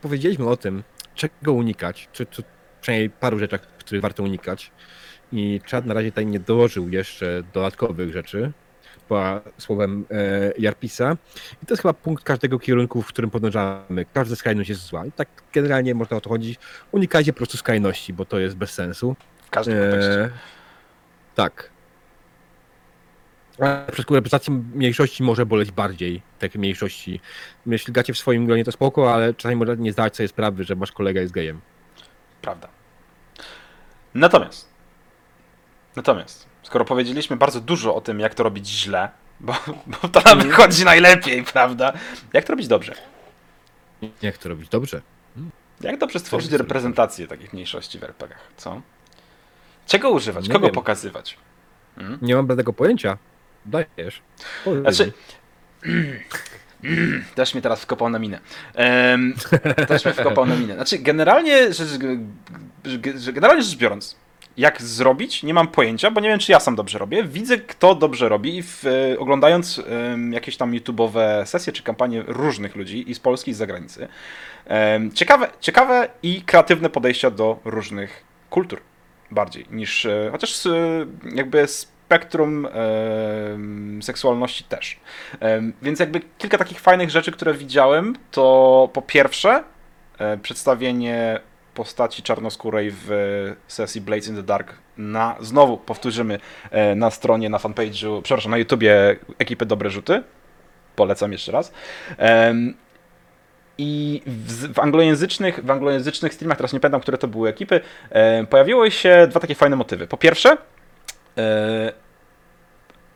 powiedzieliśmy o tym, czego unikać, czy, czy przynajmniej paru rzeczach, których warto unikać i czad na razie tutaj nie dołożył jeszcze dodatkowych rzeczy, po słowem e, Jarpisa i to jest chyba punkt każdego kierunku, w którym podążamy. Każda skrajność jest zła i tak generalnie można o to chodzić. Unikajcie po prostu skrajności, bo to jest bez sensu. w każdym kontekście. E, tak. Przypadku reprezentacji mniejszości może boleć bardziej takie mniejszości. Jeśli gacie w swoim gronie to spoko, ale czasami można nie zdać sobie sprawy, że wasz kolega jest gejem. Prawda. Natomiast, natomiast, skoro powiedzieliśmy bardzo dużo o tym, jak to robić źle, bo, bo to nam wychodzi najlepiej, prawda? Jak to robić dobrze? Jak to robić? Dobrze. Jak dobrze stworzyć reprezentację takich mniejszości w RPGach, co? Czego używać? Nie Kogo wiem. pokazywać? Hmm? Nie mam tego pojęcia. Dajesz. Powiedz Znaczy. Też mnie teraz wkopał na minę. Em, też mnie wkopał na minę. Znaczy, generalnie rzecz, generalnie rzecz biorąc, jak zrobić, nie mam pojęcia, bo nie wiem, czy ja sam dobrze robię. Widzę, kto dobrze robi i w, e, oglądając em, jakieś tam YouTube'owe sesje czy kampanie różnych ludzi i z Polski, i z zagranicy. Em, ciekawe, ciekawe i kreatywne podejścia do różnych kultur bardziej niż, e, chociaż e, jakby spektrum seksualności też. Więc jakby kilka takich fajnych rzeczy, które widziałem, to po pierwsze e, przedstawienie postaci czarnoskórej w sesji Blades in the Dark na, znowu powtórzymy, e, na stronie, na fanpage'u, przepraszam, na YouTubie ekipy Dobre Rzuty. Polecam jeszcze raz. I w, w, anglojęzycznych, w anglojęzycznych streamach, teraz nie pamiętam, które to były ekipy, e, pojawiły się dwa takie fajne motywy. Po pierwsze,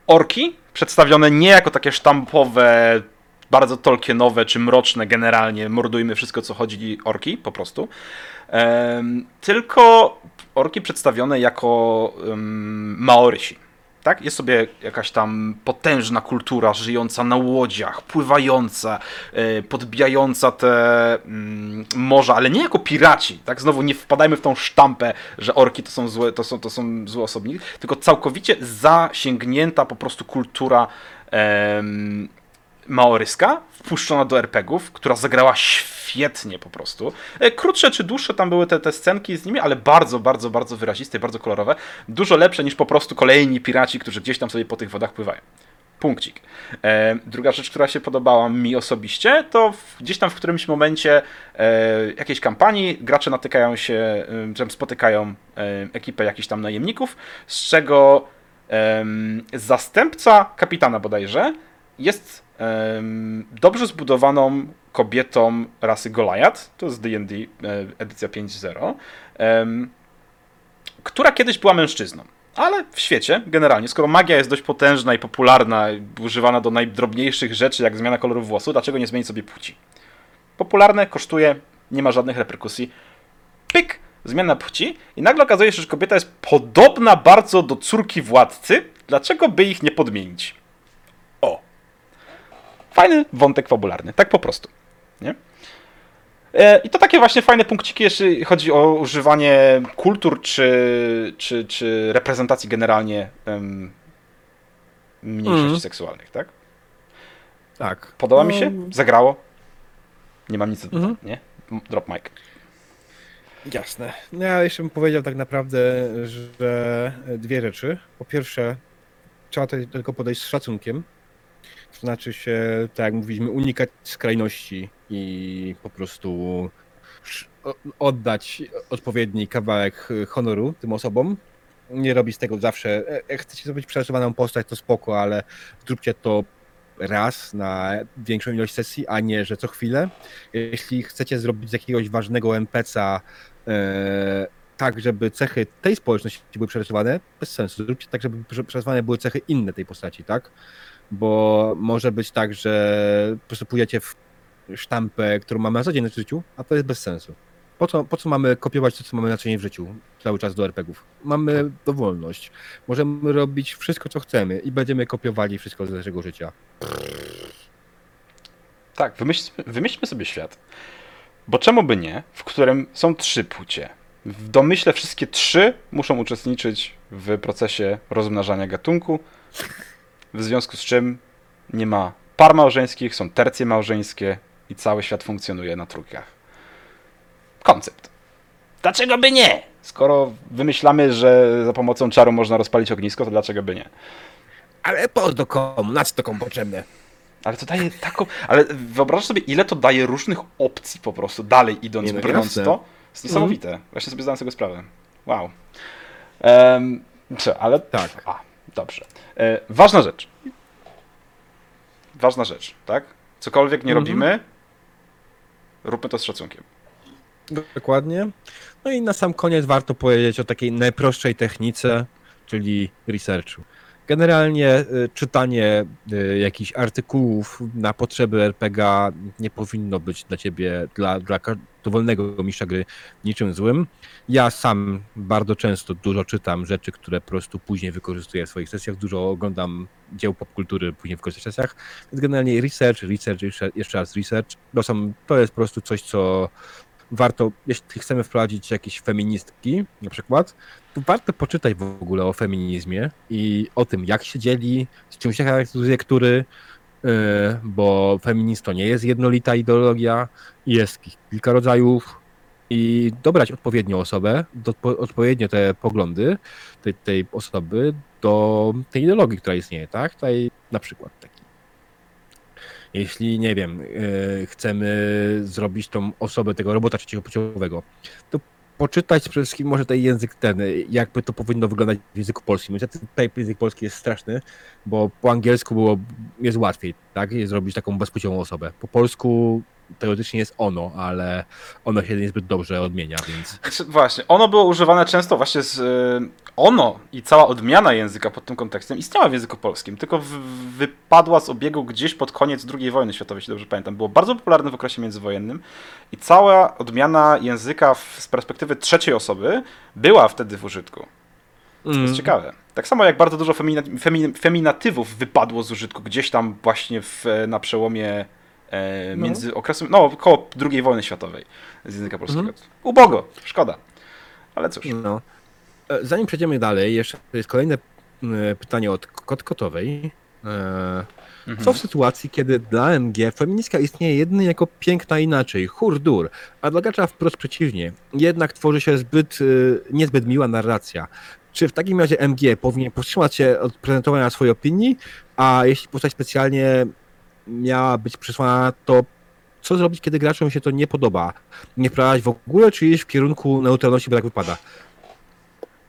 orki przedstawione nie jako takie sztampowe, bardzo tolkienowe czy mroczne generalnie, mordujmy wszystko co chodzi orki po prostu, tylko orki przedstawione jako um, Maorysi. Tak? Jest sobie jakaś tam potężna kultura żyjąca na łodziach, pływająca, e, podbijająca te mm, morza, ale nie jako piraci. Tak? Znowu nie wpadajmy w tą sztampę, że orki to są złe, to są, to są złe osobniki, tylko całkowicie zasięgnięta po prostu kultura em, maoryska, wpuszczona do RPGów, która zagrała świetnie po prostu. E, Krótsze czy dłuższe tam były te, te scenki z nimi, ale bardzo, bardzo, bardzo wyraziste bardzo kolorowe. Dużo lepsze niż po prostu kolejni piraci, którzy gdzieś tam sobie po tych wodach pływają. Punkcik. E, druga rzecz, która się podobała mi osobiście, to w, gdzieś tam w którymś momencie e, jakiejś kampanii gracze natykają się, e, spotykają e, ekipę jakichś tam najemników, z czego em, zastępca kapitana bodajże jest em, dobrze zbudowaną kobietą rasy Goliath, to jest D&D e, edycja 5.0, em, która kiedyś była mężczyzną. Ale w świecie, generalnie, skoro magia jest dość potężna i popularna, używana do najdrobniejszych rzeczy, jak zmiana koloru włosu, dlaczego nie zmienić sobie płci? Popularne, kosztuje, nie ma żadnych reperkusji. Pyk! Zmiana płci i nagle okazuje się, że kobieta jest podobna bardzo do córki władcy. Dlaczego by ich nie podmienić? Fajny wątek fabularny, tak po prostu. Nie? E, I to takie właśnie fajne punkciki, jeśli chodzi o używanie kultur czy, czy, czy reprezentacji generalnie em, mniejszości Mhm. seksualnych, tak? Tak. Podoba mi się, zagrało. Nie mam nic do dodania, Mhm. nie? Drop mic. Jasne. No ja jeszcze bym powiedział tak naprawdę, że dwie rzeczy. Po pierwsze, trzeba tutaj tylko podejść z szacunkiem. To znaczy się, tak jak mówiliśmy, unikać skrajności i po prostu oddać odpowiedni kawałek honoru tym osobom. Nie robić tego zawsze. e, Jak chcecie zrobić przerysowaną postać, to spoko, ale zróbcie to raz na większą ilość sesji, a nie, że co chwilę. Jeśli chcecie zrobić z jakiegoś ważnego NPC-a e, tak, żeby cechy tej społeczności były przerysowane, bez sensu. Zróbcie tak, żeby prze- przerysowane były cechy inne tej postaci, tak? Bo może być tak, że po prostu pójdziecie w sztampę, którą mamy na co dzień w życiu, a to jest bez sensu. Po co, po co mamy kopiować to, co mamy na co dzień w życiu cały czas do RPGów? Mamy dowolność. Możemy robić wszystko, co chcemy i będziemy kopiowali wszystko z naszego życia. Tak, wymyślmy, wymyślmy sobie świat. Bo czemu by nie, w którym są trzy płcie? W domyśle wszystkie trzy muszą uczestniczyć w procesie rozmnażania gatunku, w związku z czym nie ma par małżeńskich, są tercje małżeńskie i cały świat funkcjonuje na trójkach. Koncept. Dlaczego by nie? Skoro wymyślamy, że za pomocą czaru można rozpalić ognisko, to dlaczego by nie? Ale po do komu? Na co to komu potrzebne? Ale to daje taką. Ale wyobraź sobie, ile to daje różnych opcji po prostu, dalej idąc, Nie no, brnąc jasne. to. jest niesamowite. Właśnie sobie zdałem z tego sprawę. Wow. Um, co, ale. Tak. A, dobrze. E, ważna rzecz. Ważna rzecz, tak? Cokolwiek nie Mhm. robimy, róbmy to z szacunkiem. Dokładnie. No i na sam koniec warto powiedzieć o takiej najprostszej technice, czyli researchu. Generalnie y, czytanie y, jakichś artykułów na potrzeby RPG nie powinno być dla ciebie, dla, dla dowolnego mistrza gry niczym złym. Ja sam bardzo często dużo czytam rzeczy, które po prostu później wykorzystuję w swoich sesjach, dużo oglądam dzieł popkultury później w swoich sesjach, więc generalnie research, research, jeszcze raz research, to, są, to jest po prostu coś, co warto, jeśli chcemy wprowadzić jakieś feministki na przykład, to warto poczytać w ogóle o feminizmie i o tym, jak się dzieli, z czym się charakteryzuje który, yy, bo feminizm to nie jest jednolita ideologia, jest kilka rodzajów i dobrać odpowiednią osobę, do, po, odpowiednio te poglądy tej, tej osoby do tej ideologii, która istnieje, tak? Tutaj na przykład. Jeśli, nie wiem, yy, chcemy zrobić tą osobę, tego robota trzeciopłciowego, to poczytać przede wszystkim może ten język ten, jakby to powinno wyglądać w języku polskim. Niestety tutaj język polski jest straszny, bo po angielsku było, jest łatwiej, tak, zrobić taką bezpłciową osobę. Po polsku teoretycznie jest ono, ale ono się niezbyt dobrze odmienia, więc... Znaczy, Właśnie, ono było używane często właśnie z. y, Ono i cała odmiana języka pod tym kontekstem istniała w języku polskim, tylko w, wypadła z obiegu gdzieś pod koniec II wojny światowej, jeśli dobrze pamiętam. Było bardzo popularne w okresie międzywojennym i cała odmiana języka w, z perspektywy trzeciej osoby była wtedy w użytku. To Mm. jest ciekawe. Tak samo jak bardzo dużo femina, femin, feminatywów wypadło z użytku gdzieś tam właśnie w, na przełomie e, No. między okresem, no koło II wojny światowej z języka polskiego. Mhm. Ubogo, szkoda. Ale cóż. No. E, Zanim przejdziemy dalej, jeszcze jest kolejne e, pytanie od Kot Kotowej. E, Mhm. Co w sytuacji, kiedy dla MG feministka istnieje jedynie jako piękna inaczej, hurdur, a dla gracza wprost przeciwnie, jednak tworzy się zbyt, y, niezbyt miła narracja. Czy w takim razie MG powinien powstrzymać się od prezentowania swojej opinii, a jeśli postać specjalnie miała być przesłana, to co zrobić, kiedy graczom się to nie podoba? Nie wprowadzać w ogóle, czy iść w kierunku neutralności, bo tak wypada?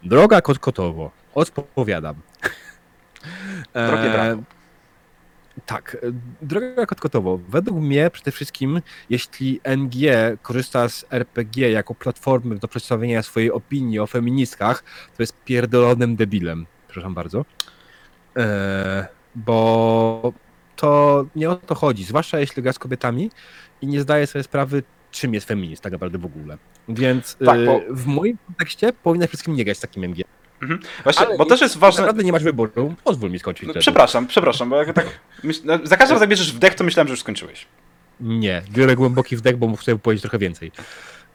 Droga kot kotowo, odpowiadam. Drogie brawo. Tak, e, droga kotkotowo. Według mnie przede wszystkim, jeśli NG korzysta z RPG jako platformy do przedstawienia swojej opinii o feministkach, to jest pierdolonym debilem. Przepraszam bardzo. E, bo to nie o to chodzi, zwłaszcza jeśli gra z kobietami i nie zdaje sobie sprawy, czym jest feminizm tak naprawdę w ogóle. Więc Tak, e, bo- w moim kontekście powinna wszystkim nie grać z takim MG. Właśnie, Ale bo też jest ważne. Naprawdę nie masz wyboru, pozwól mi skończyć. No, przepraszam, przepraszam, bo jak tak. Myśl, no, za każdym razem bierzesz wdech, to myślałem, że już skończyłeś. Nie, biorę głęboki wdech, bo chcę powiedzieć trochę więcej.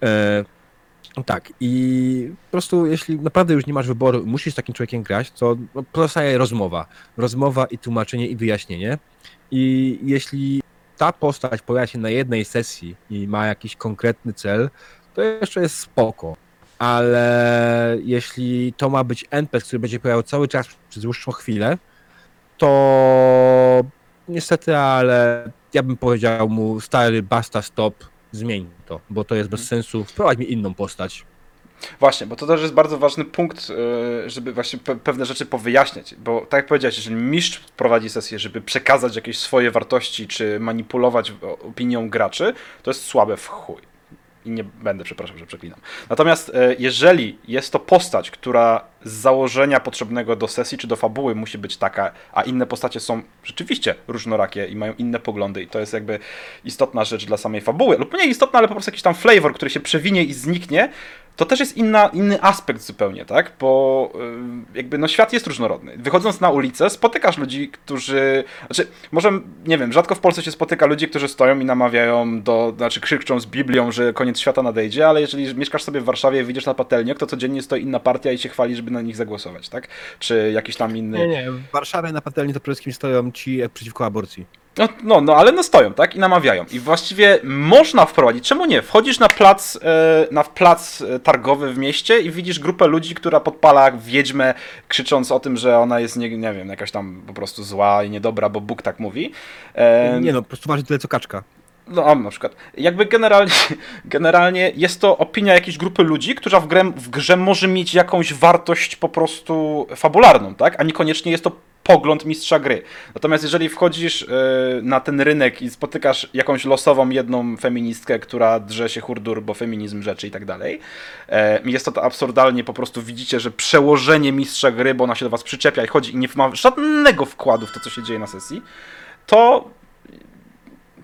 E, tak, i po prostu jeśli naprawdę już nie masz wyboru, musisz z takim człowiekiem grać, to no, pozostaje rozmowa. Rozmowa i tłumaczenie i wyjaśnienie. I jeśli ta postać pojawia się na jednej sesji i ma jakiś konkretny cel, to jeszcze jest spoko. Ale jeśli to ma być NPC, który będzie pojawiał cały czas przez dłuższą chwilę, to niestety, ale ja bym powiedział mu stary, basta, stop, zmień to, bo to jest bez sensu, wprowadź mi inną postać. Właśnie, bo to też jest bardzo ważny punkt, e, żeby właśnie pe pewne rzeczy powyjaśniać. Bo tak jak powiedziałeś, jeżeli mistrz prowadzi sesję, żeby przekazać jakieś swoje wartości, czy manipulować opinią graczy, to jest słabe w chuj. I nie będę, przepraszam, że przeklinam. Natomiast e, jeżeli jest to postać, która z założenia potrzebnego do sesji czy do fabuły musi być taka, a inne postacie są rzeczywiście różnorakie i mają inne poglądy i to jest jakby istotna rzecz dla samej fabuły, lub nie istotna, ale po prostu jakiś tam flavor, który się przewinie i zniknie, to też jest inna, inny aspekt zupełnie, tak? Bo y, jakby no świat jest różnorodny. Wychodząc na ulicę, spotykasz ludzi, którzy. Znaczy, może nie wiem, rzadko w Polsce się spotyka ludzi, którzy stoją i namawiają do. Znaczy krzyczą z Biblią, że koniec świata nadejdzie, ale jeżeli mieszkasz sobie w Warszawie i wyjdziesz na patelnię, to codziennie stoi inna partia i się chwali, żeby na nich zagłosować, tak? Czy jakiś tam inny. Nie, nie, w Warszawie na patelni to przede wszystkim stoją ci przeciwko aborcji. No, no, no, ale no stoją, tak? I namawiają. I właściwie można wprowadzić. Czemu nie? Wchodzisz na plac, e, na plac e, targowy w mieście i widzisz grupę ludzi, która podpala wiedźmę, krzycząc o tym, że ona jest, nie, nie wiem, jakaś tam po prostu zła i niedobra, bo Bóg tak mówi. E, Nie no, po prostu waży tyle co kaczka. No, na przykład. Jakby generalnie, generalnie jest to opinia jakiejś grupy ludzi, która w, grę, w grze może mieć jakąś wartość po prostu fabularną, tak? A niekoniecznie jest to pogląd mistrza gry. Natomiast jeżeli wchodzisz e, na ten rynek i spotykasz jakąś losową jedną feministkę, która drze się hurdur, bo feminizm rzeczy i tak dalej, e, jest to, to absurdalnie, po prostu widzicie, że przełożenie mistrza gry, bo ona się do was przyczepia i chodzi i nie ma żadnego wkładu w to, co się dzieje na sesji, to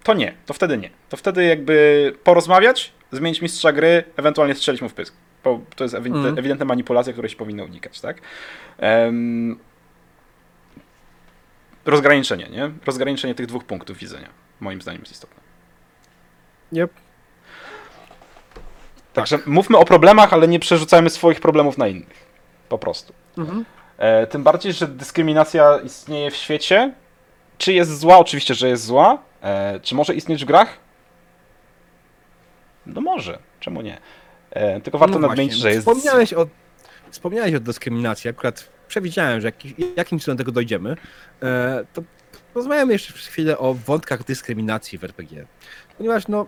to nie, to wtedy nie. To wtedy jakby porozmawiać, zmienić mistrza gry, ewentualnie strzelić mu w pysk. Bo to jest ewidentna manipulacja, której się powinno unikać, tak? Em, rozgraniczenie, nie? Rozgraniczenie tych dwóch punktów widzenia, moim zdaniem jest istotne. Yep. Także mówmy o problemach, ale nie przerzucajmy swoich problemów na innych. Po prostu. Mhm. E, tym bardziej, że dyskryminacja istnieje w świecie. Czy jest zła? Oczywiście, że jest zła. E, czy może istnieć w grach? No może, czemu nie? E, tylko warto No nadmienić, właśnie, że jest. Wspomniałeś o, wspomniałeś o dyskryminacji, akurat przewidziałem, że jakim cudem do tego dojdziemy. E, to porozmawiamy jeszcze przez chwilę o wątkach dyskryminacji w RPG. Ponieważ no,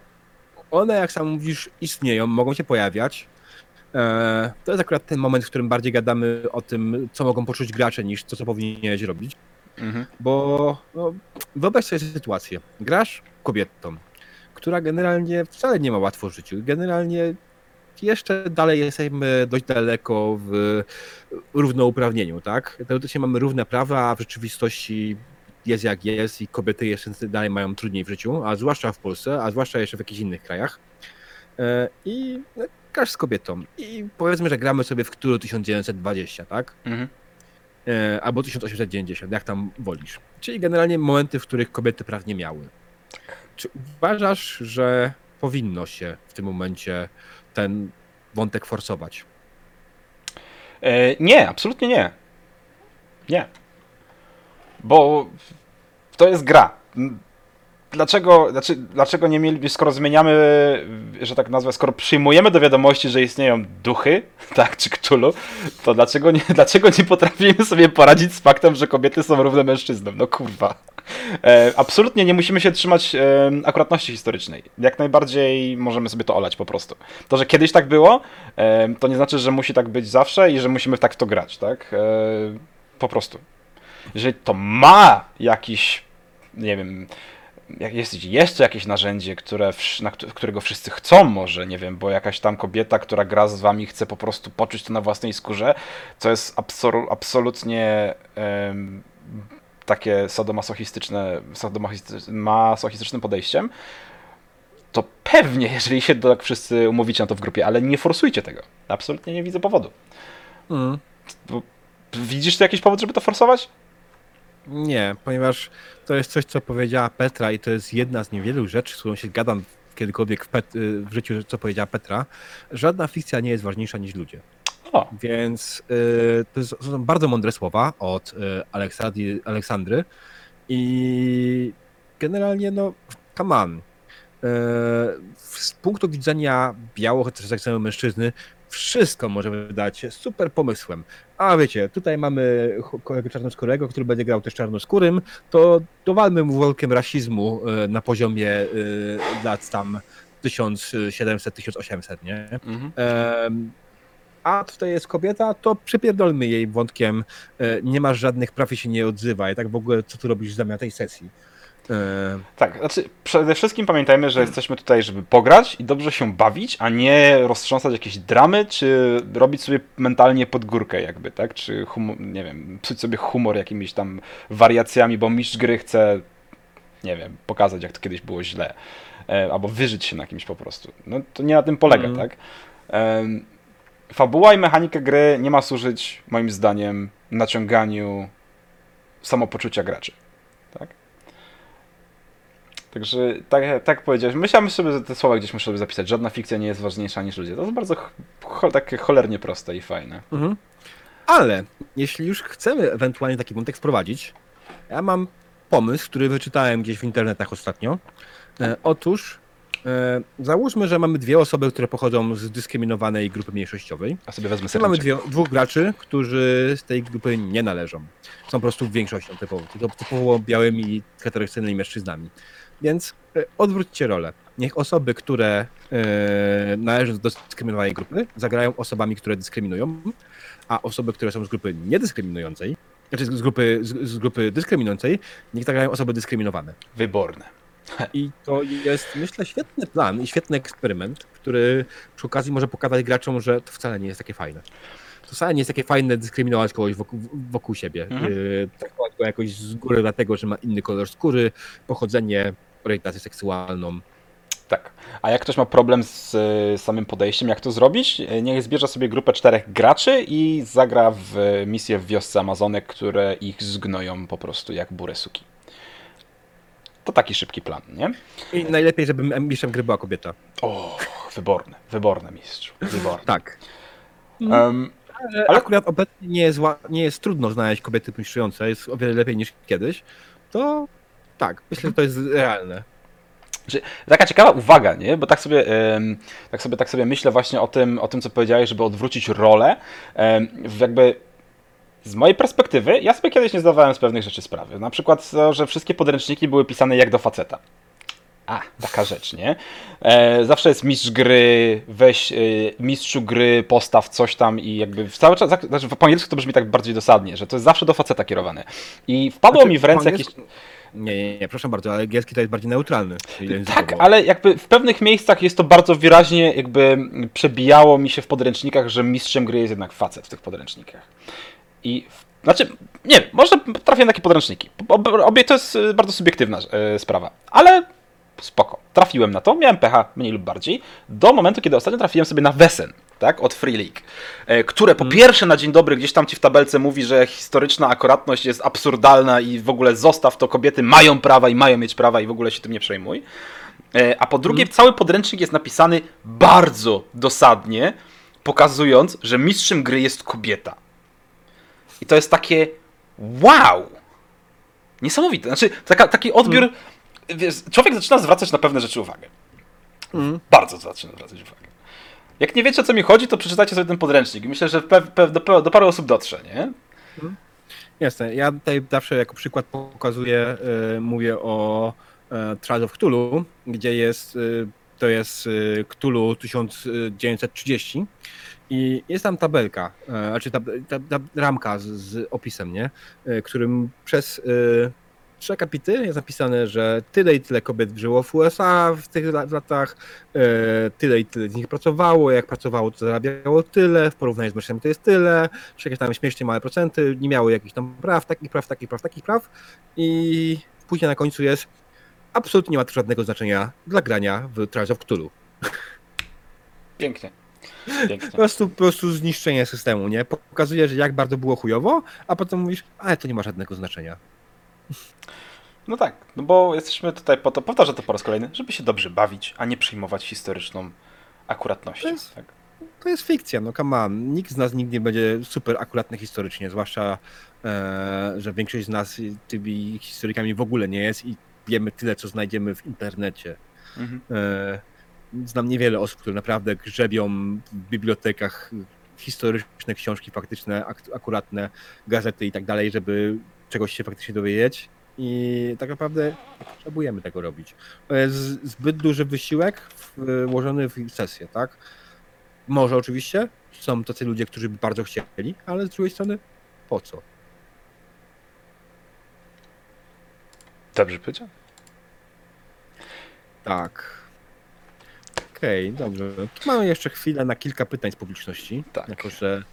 one, jak sam mówisz, istnieją, mogą się pojawiać. E, to jest akurat ten moment, w którym bardziej gadamy o tym, co mogą poczuć gracze, niż to, co powinieneś robić. Mhm. Bo no, wyobraź sobie sytuację. Grasz kobietą, która generalnie wcale nie ma łatwo w życiu. Generalnie jeszcze dalej jesteśmy dość daleko w równouprawnieniu, tak? Teoretycznie mamy równe prawa, a w rzeczywistości jest jak jest i kobiety jeszcze dalej mają trudniej w życiu, a zwłaszcza w Polsce, a zwłaszcza jeszcze w jakichś innych krajach. E, I no, grasz z kobietą i powiedzmy, że gramy sobie w którą 1920, tak? Mhm. E, albo 1890, jak tam wolisz. Czyli generalnie momenty, w których kobiety praw nie miały. Czy uważasz, że powinno się w tym momencie ten wątek forsować? E, nie, absolutnie nie. Nie. Bo to jest gra. Dlaczego, znaczy, dlaczego nie mieliby, skoro zmieniamy, że tak nazwę, skoro przyjmujemy do wiadomości, że istnieją duchy, tak, czy Cthulhu, to dlaczego nie, dlaczego nie potrafimy sobie poradzić z faktem, że kobiety są równe mężczyznom? No kurwa. E, absolutnie nie musimy się trzymać e, akuratności historycznej. Jak najbardziej możemy sobie to olać po prostu. To, że kiedyś tak było, e, to nie znaczy, że musi tak być zawsze i że musimy tak w to grać, tak? E, po prostu. Jeżeli to ma jakiś, nie wiem, jak jest jeszcze jakieś narzędzie, które, na, któ- którego wszyscy chcą może, nie wiem, bo jakaś tam kobieta, która gra z wami chce po prostu poczuć to na własnej skórze, co jest absolu- absolutnie em, takie sadomasochistyczne, sadomasochistycz- masochistycznym podejściem, to pewnie, jeżeli się tak wszyscy umówicie na to w grupie, ale nie forsujcie tego. Absolutnie nie widzę powodu. Mm. Widzisz tu jakiś powód, żeby to forsować? Nie, ponieważ to jest coś, co powiedziała Petra i to jest jedna z niewielu rzeczy, z którą się gadam kiedykolwiek w, Pet- w życiu, co powiedziała Petra. Żadna fikcja nie jest ważniejsza niż ludzie. O, Więc y, to, jest, to są bardzo mądre słowa od y, Aleksandry, Aleksandry i generalnie no, come on. Y, z punktu widzenia biało-heteroseksualnego mężczyzny wszystko możemy dać super pomysłem. A wiecie, tutaj mamy kolegę czarnoskórego, który będzie grał też czarnoskórym, to dowalmy mu wolkiem rasizmu y, na poziomie y, lat tam 1700-1800, nie? mhm. Em, a tutaj jest kobieta, to przypierdolmy jej wątkiem, e, nie masz żadnych praw i się nie odzywa i tak w ogóle co tu robisz zamiast tej sesji. E, Tak, znaczy przede wszystkim pamiętajmy, że jesteśmy tutaj, żeby pograć i dobrze się bawić, a nie roztrząsać jakieś dramy, czy robić sobie mentalnie pod górkę jakby, tak? Czy humor, nie wiem, psuć sobie humor jakimiś tam wariacjami, bo mistrz gry chce, nie wiem, pokazać jak to kiedyś było źle, e, albo wyżyć się na kimś po prostu. No to nie na tym polega, Mhm. tak? Fabuła i mechanika gry nie ma służyć, moim zdaniem, naciąganiu samopoczucia graczy, tak? Także tak, tak powiedziałeś, myślałem sobie, że te słowa gdzieś muszę sobie zapisać. Żadna fikcja nie jest ważniejsza niż ludzie. To jest bardzo cho, takie cholernie proste i fajne. mhm. Ale jeśli już chcemy ewentualnie taki wątek wprowadzić, ja mam pomysł, który wyczytałem gdzieś w internetach ostatnio. E, otóż e, załóżmy, że mamy dwie osoby, które pochodzą z dyskryminowanej grupy mniejszościowej. A sobie wezmę Tu mamy serniczek. dwie, dwóch graczy, którzy z tej grupy nie należą. Są po prostu większością typowo, typowo białymi, heteroseksualnymi mężczyznami. Więc e, odwróćcie rolę. Niech osoby, które e, należą do dyskryminowanej grupy, zagrają osobami, które dyskryminują, a osoby, które są z grupy niedyskryminującej, znaczy z grupy, z, z grupy dyskryminującej, niech zagrają osoby dyskryminowane. Wyborne. I to jest, myślę, świetny plan i świetny eksperyment, który przy okazji może pokazać graczom, że to wcale nie jest takie fajne. To wcale nie jest takie fajne dyskryminować kogoś wokół, wokół siebie. Mhm. Yy, traktować go jakoś z góry dlatego, że ma inny kolor skóry, pochodzenie, orientację seksualną. Tak. A jak ktoś ma problem z y, samym podejściem, jak to zrobić? Y, Niech zbierze sobie grupę czterech graczy i zagra w misję w wiosce Amazonek, które ich zgnoją po prostu jak buresuki. To taki szybki plan, nie? I najlepiej, żeby mistrzem gry była kobieta. O, wyborne, wyborne mistrzu, wyborne. Tak. Em, Ale, Ale- akurat obecnie nie jest, nie jest trudno znaleźć kobiety mistrzujące, jest o wiele lepiej niż kiedyś. To tak, myślę, że to jest realne. Taka ciekawa uwaga, nie? Bo tak sobie, tak sobie, tak sobie myślę właśnie o tym, o tym, co powiedziałeś, żeby odwrócić rolę. Jakby z mojej perspektywy, ja sobie kiedyś nie zdawałem z pewnych rzeczy sprawy. Na przykład to, że wszystkie podręczniki były pisane jak do faceta. A, taka rzecz, nie? E, zawsze jest mistrz gry, weź e, mistrzu gry, postaw coś tam i jakby w cały czas, znaczy po angielsku to brzmi tak bardziej dosadnie, że to jest zawsze do faceta kierowane. I wpadło Znaczy, mi w ręce jakieś... Nie, nie, nie, proszę bardzo, ale angielski to jest bardziej neutralny. czyli Tak, językowo. ale jakby w pewnych miejscach jest to bardzo wyraźnie jakby przebijało mi się w podręcznikach, że mistrzem gry jest jednak facet w tych podręcznikach. I w, znaczy, nie, może trafię na takie podręczniki. Ob, obie to jest e, bardzo subiektywna e, sprawa, ale spoko. Trafiłem na to, miałem pecha mniej lub bardziej, do momentu, kiedy ostatnio trafiłem sobie na Wesen, tak, od Free League, e, które po pierwsze na dzień dobry gdzieś tam ci w tabelce mówi, że historyczna akuratność jest absurdalna i w ogóle zostaw to, kobiety mają prawa i mają mieć prawa i w ogóle się tym nie przejmuj. E, A po drugie, cały podręcznik jest napisany bardzo dosadnie, pokazując, że mistrzem gry jest kobieta. I to jest takie wow! Niesamowite. Znaczy, taka, taki odbiór. Wiesz, człowiek zaczyna zwracać na pewne rzeczy uwagę. Mm. Bardzo zaczyna zwracać uwagę. Jak nie wiecie, o co mi chodzi, to przeczytajcie sobie ten podręcznik. Myślę, że do, do paru osób dotrze, nie? Jasne, ja tutaj zawsze jako przykład pokazuję, y, mówię o y, Trials of Cthulhu, gdzie jest, y, to jest y, Cthulhu 1930 i jest tam tabelka, y, znaczy tab, tab, tab, ramka z, z opisem, nie? Y, którym przez y, trzy akapity jest napisane, że tyle i tyle kobiet żyło w USA w tych la- latach, e, tyle i tyle z nich pracowało, jak pracowało to zarabiało tyle, w porównaniu z mężczyznami to jest tyle, czy jakieś tam śmiesznie małe procenty, nie miały jakichś tam praw, takich praw, takich praw, takich praw i później na końcu jest absolutnie nie ma to żadnego znaczenia dla grania w Trials of Cthulhu. Pięknie. Po Pięknie. prostu, po prostu zniszczenie systemu, nie? Pokazuje, że jak bardzo było chujowo, a potem mówisz, ale to nie ma żadnego znaczenia. No tak, no bo jesteśmy tutaj po to, powtarzę to po raz kolejny, żeby się dobrze bawić, a nie przyjmować historyczną akuratnością. To jest- Tak. To jest fikcja, no come on. Nikt z nas nigdy nie będzie super akuratny historycznie, zwłaszcza, e, że większość z nas tymi historykami w ogóle nie jest i wiemy tyle, co znajdziemy w internecie. Mhm. E, znam niewiele osób, które naprawdę grzebią w bibliotekach historyczne książki faktyczne, ak- akuratne, gazety i tak dalej, żeby czegoś się faktycznie dowiedzieć. I tak naprawdę nie potrzebujemy tego robić. To jest zbyt duży wysiłek włożony w sesję, tak? Może oczywiście, są tacy ludzie, którzy by bardzo chcieli, ale z drugiej strony po co? Dobrze powiedział? Tak. Okej, dobrze. Mamy jeszcze chwilę na kilka pytań z publiczności. Tak. Jako, że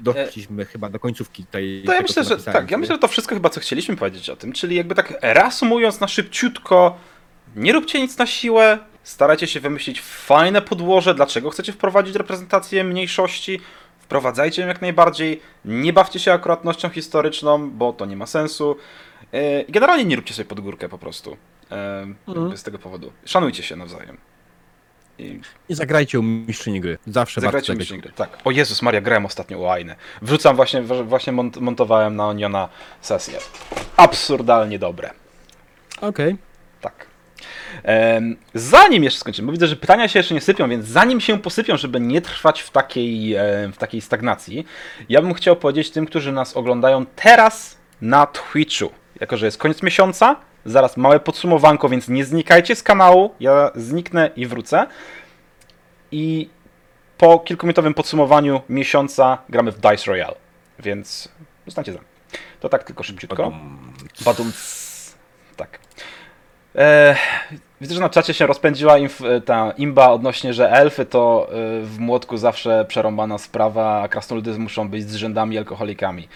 doszliśmy chyba do końcówki tej. To ja tego, myślę, co że napisałem tak, ja myślę, że to wszystko chyba, co chcieliśmy powiedzieć o tym, czyli jakby tak reasumując na szybciutko, nie róbcie nic na siłę, starajcie się wymyślić fajne podłoże, dlaczego chcecie wprowadzić reprezentację mniejszości, wprowadzajcie ją jak najbardziej, nie bawcie się akuratnością historyczną, bo to nie ma sensu. I Generalnie nie róbcie sobie pod górkę po prostu. Yy, jakby Z tego powodu. Szanujcie się nawzajem. I I zagrajcie u mistrzyni gry. Zawsze Zagrajcie warto mi zagrać. gry. Tak. O Jezus Maria, grałem ostatnio u Ainy. Wrzucam właśnie, właśnie mont montowałem na Oniona sesję. Absurdalnie dobre. Okej. Tak. Em, zanim jeszcze skończymy, bo widzę, że pytania się jeszcze nie sypią, więc zanim się posypią, żeby nie trwać w takiej, em, w takiej stagnacji, ja bym chciał powiedzieć tym, którzy nas oglądają teraz na Twitchu. Jako, że jest koniec miesiąca, zaraz małe podsumowanko, więc nie znikajcie z kanału, ja zniknę i wrócę. I po kilkuminutowym podsumowaniu miesiąca gramy w Dice Royale, więc zostańcie z nami. To tak tylko szybciutko. Badum. Tak. E, widzę, że na czacie się rozpędziła inf, ta imba odnośnie, że elfy to e, w młotku zawsze przerąbana sprawa, a krasnoludy muszą być z rzędami alkoholikami.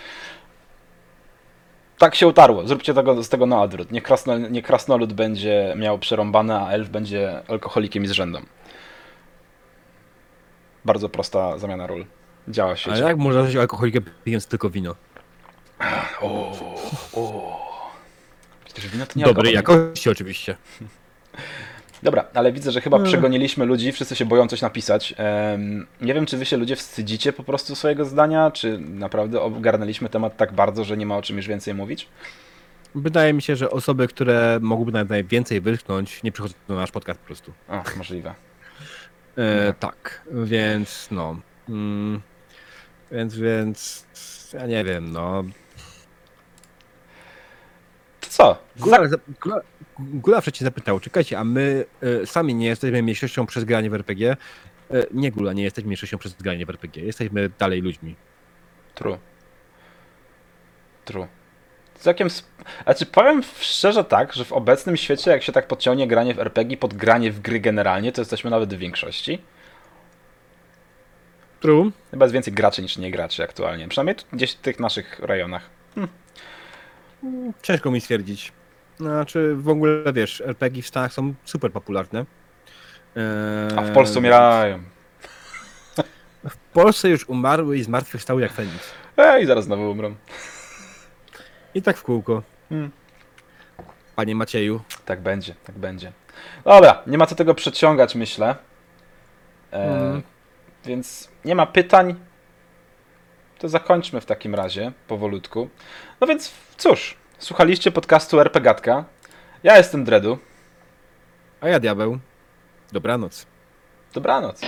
Tak się utarło. Zróbcie tego, z tego na odwrót. Niech, krasno, niech krasnolud będzie miał przerąbane, a elf będzie alkoholikiem i z rzędem. Bardzo prosta zamiana ról. Działa się. Ale jak można zostać alkoholikiem pijąc tylko wino? O, o. Przecież wino to nie Dobrej alkohol. jakości oczywiście. Dobra, ale widzę, że chyba Mm. przegoniliśmy ludzi, wszyscy się boją coś napisać. Nie wiem, czy wy się ludzie wstydzicie po prostu swojego zdania, czy naprawdę ogarnęliśmy temat tak bardzo, że nie ma o czym już więcej mówić? Wydaje mi się, że osoby, które mogłyby nawet najwięcej wytknąć, nie przychodzą na nasz podcast po prostu. O, możliwe. E, No. tak, więc no. Mm, więc, więc. Ja nie wiem, no. Co? Gula, za- Gula, Gula przecież zapytał, czekajcie, a my e, sami nie jesteśmy mniejszością przez granie w RPG? E, nie, Gula, nie jesteśmy mniejszością przez granie w RPG. Jesteśmy dalej ludźmi. True. True. Całkiem. Sp... Znaczy, powiem szczerze tak, że w obecnym świecie, jak się tak podciągnie granie w RPG pod granie w gry generalnie, to jesteśmy nawet w większości. True. Chyba jest więcej graczy niż nie graczy aktualnie. Przynajmniej gdzieś w tych naszych rejonach. Ciężko mi stwierdzić. Znaczy, w ogóle wiesz, RPG w Stanach są super popularne. E, A w Polsce umierają. W Polsce już umarły i zmartwychwstały jak Feniks. Ej, zaraz znowu umrą. I tak w kółko. Hmm. Panie Macieju. Tak będzie, tak będzie. Dobra, nie ma co tego przeciągać, myślę. E, Mm. Więc nie ma pytań. To zakończmy w takim razie, powolutku. No więc cóż, słuchaliście podcastu RPGatka. Ja jestem Dredu. A ja diabeł. Dobranoc. Dobranoc.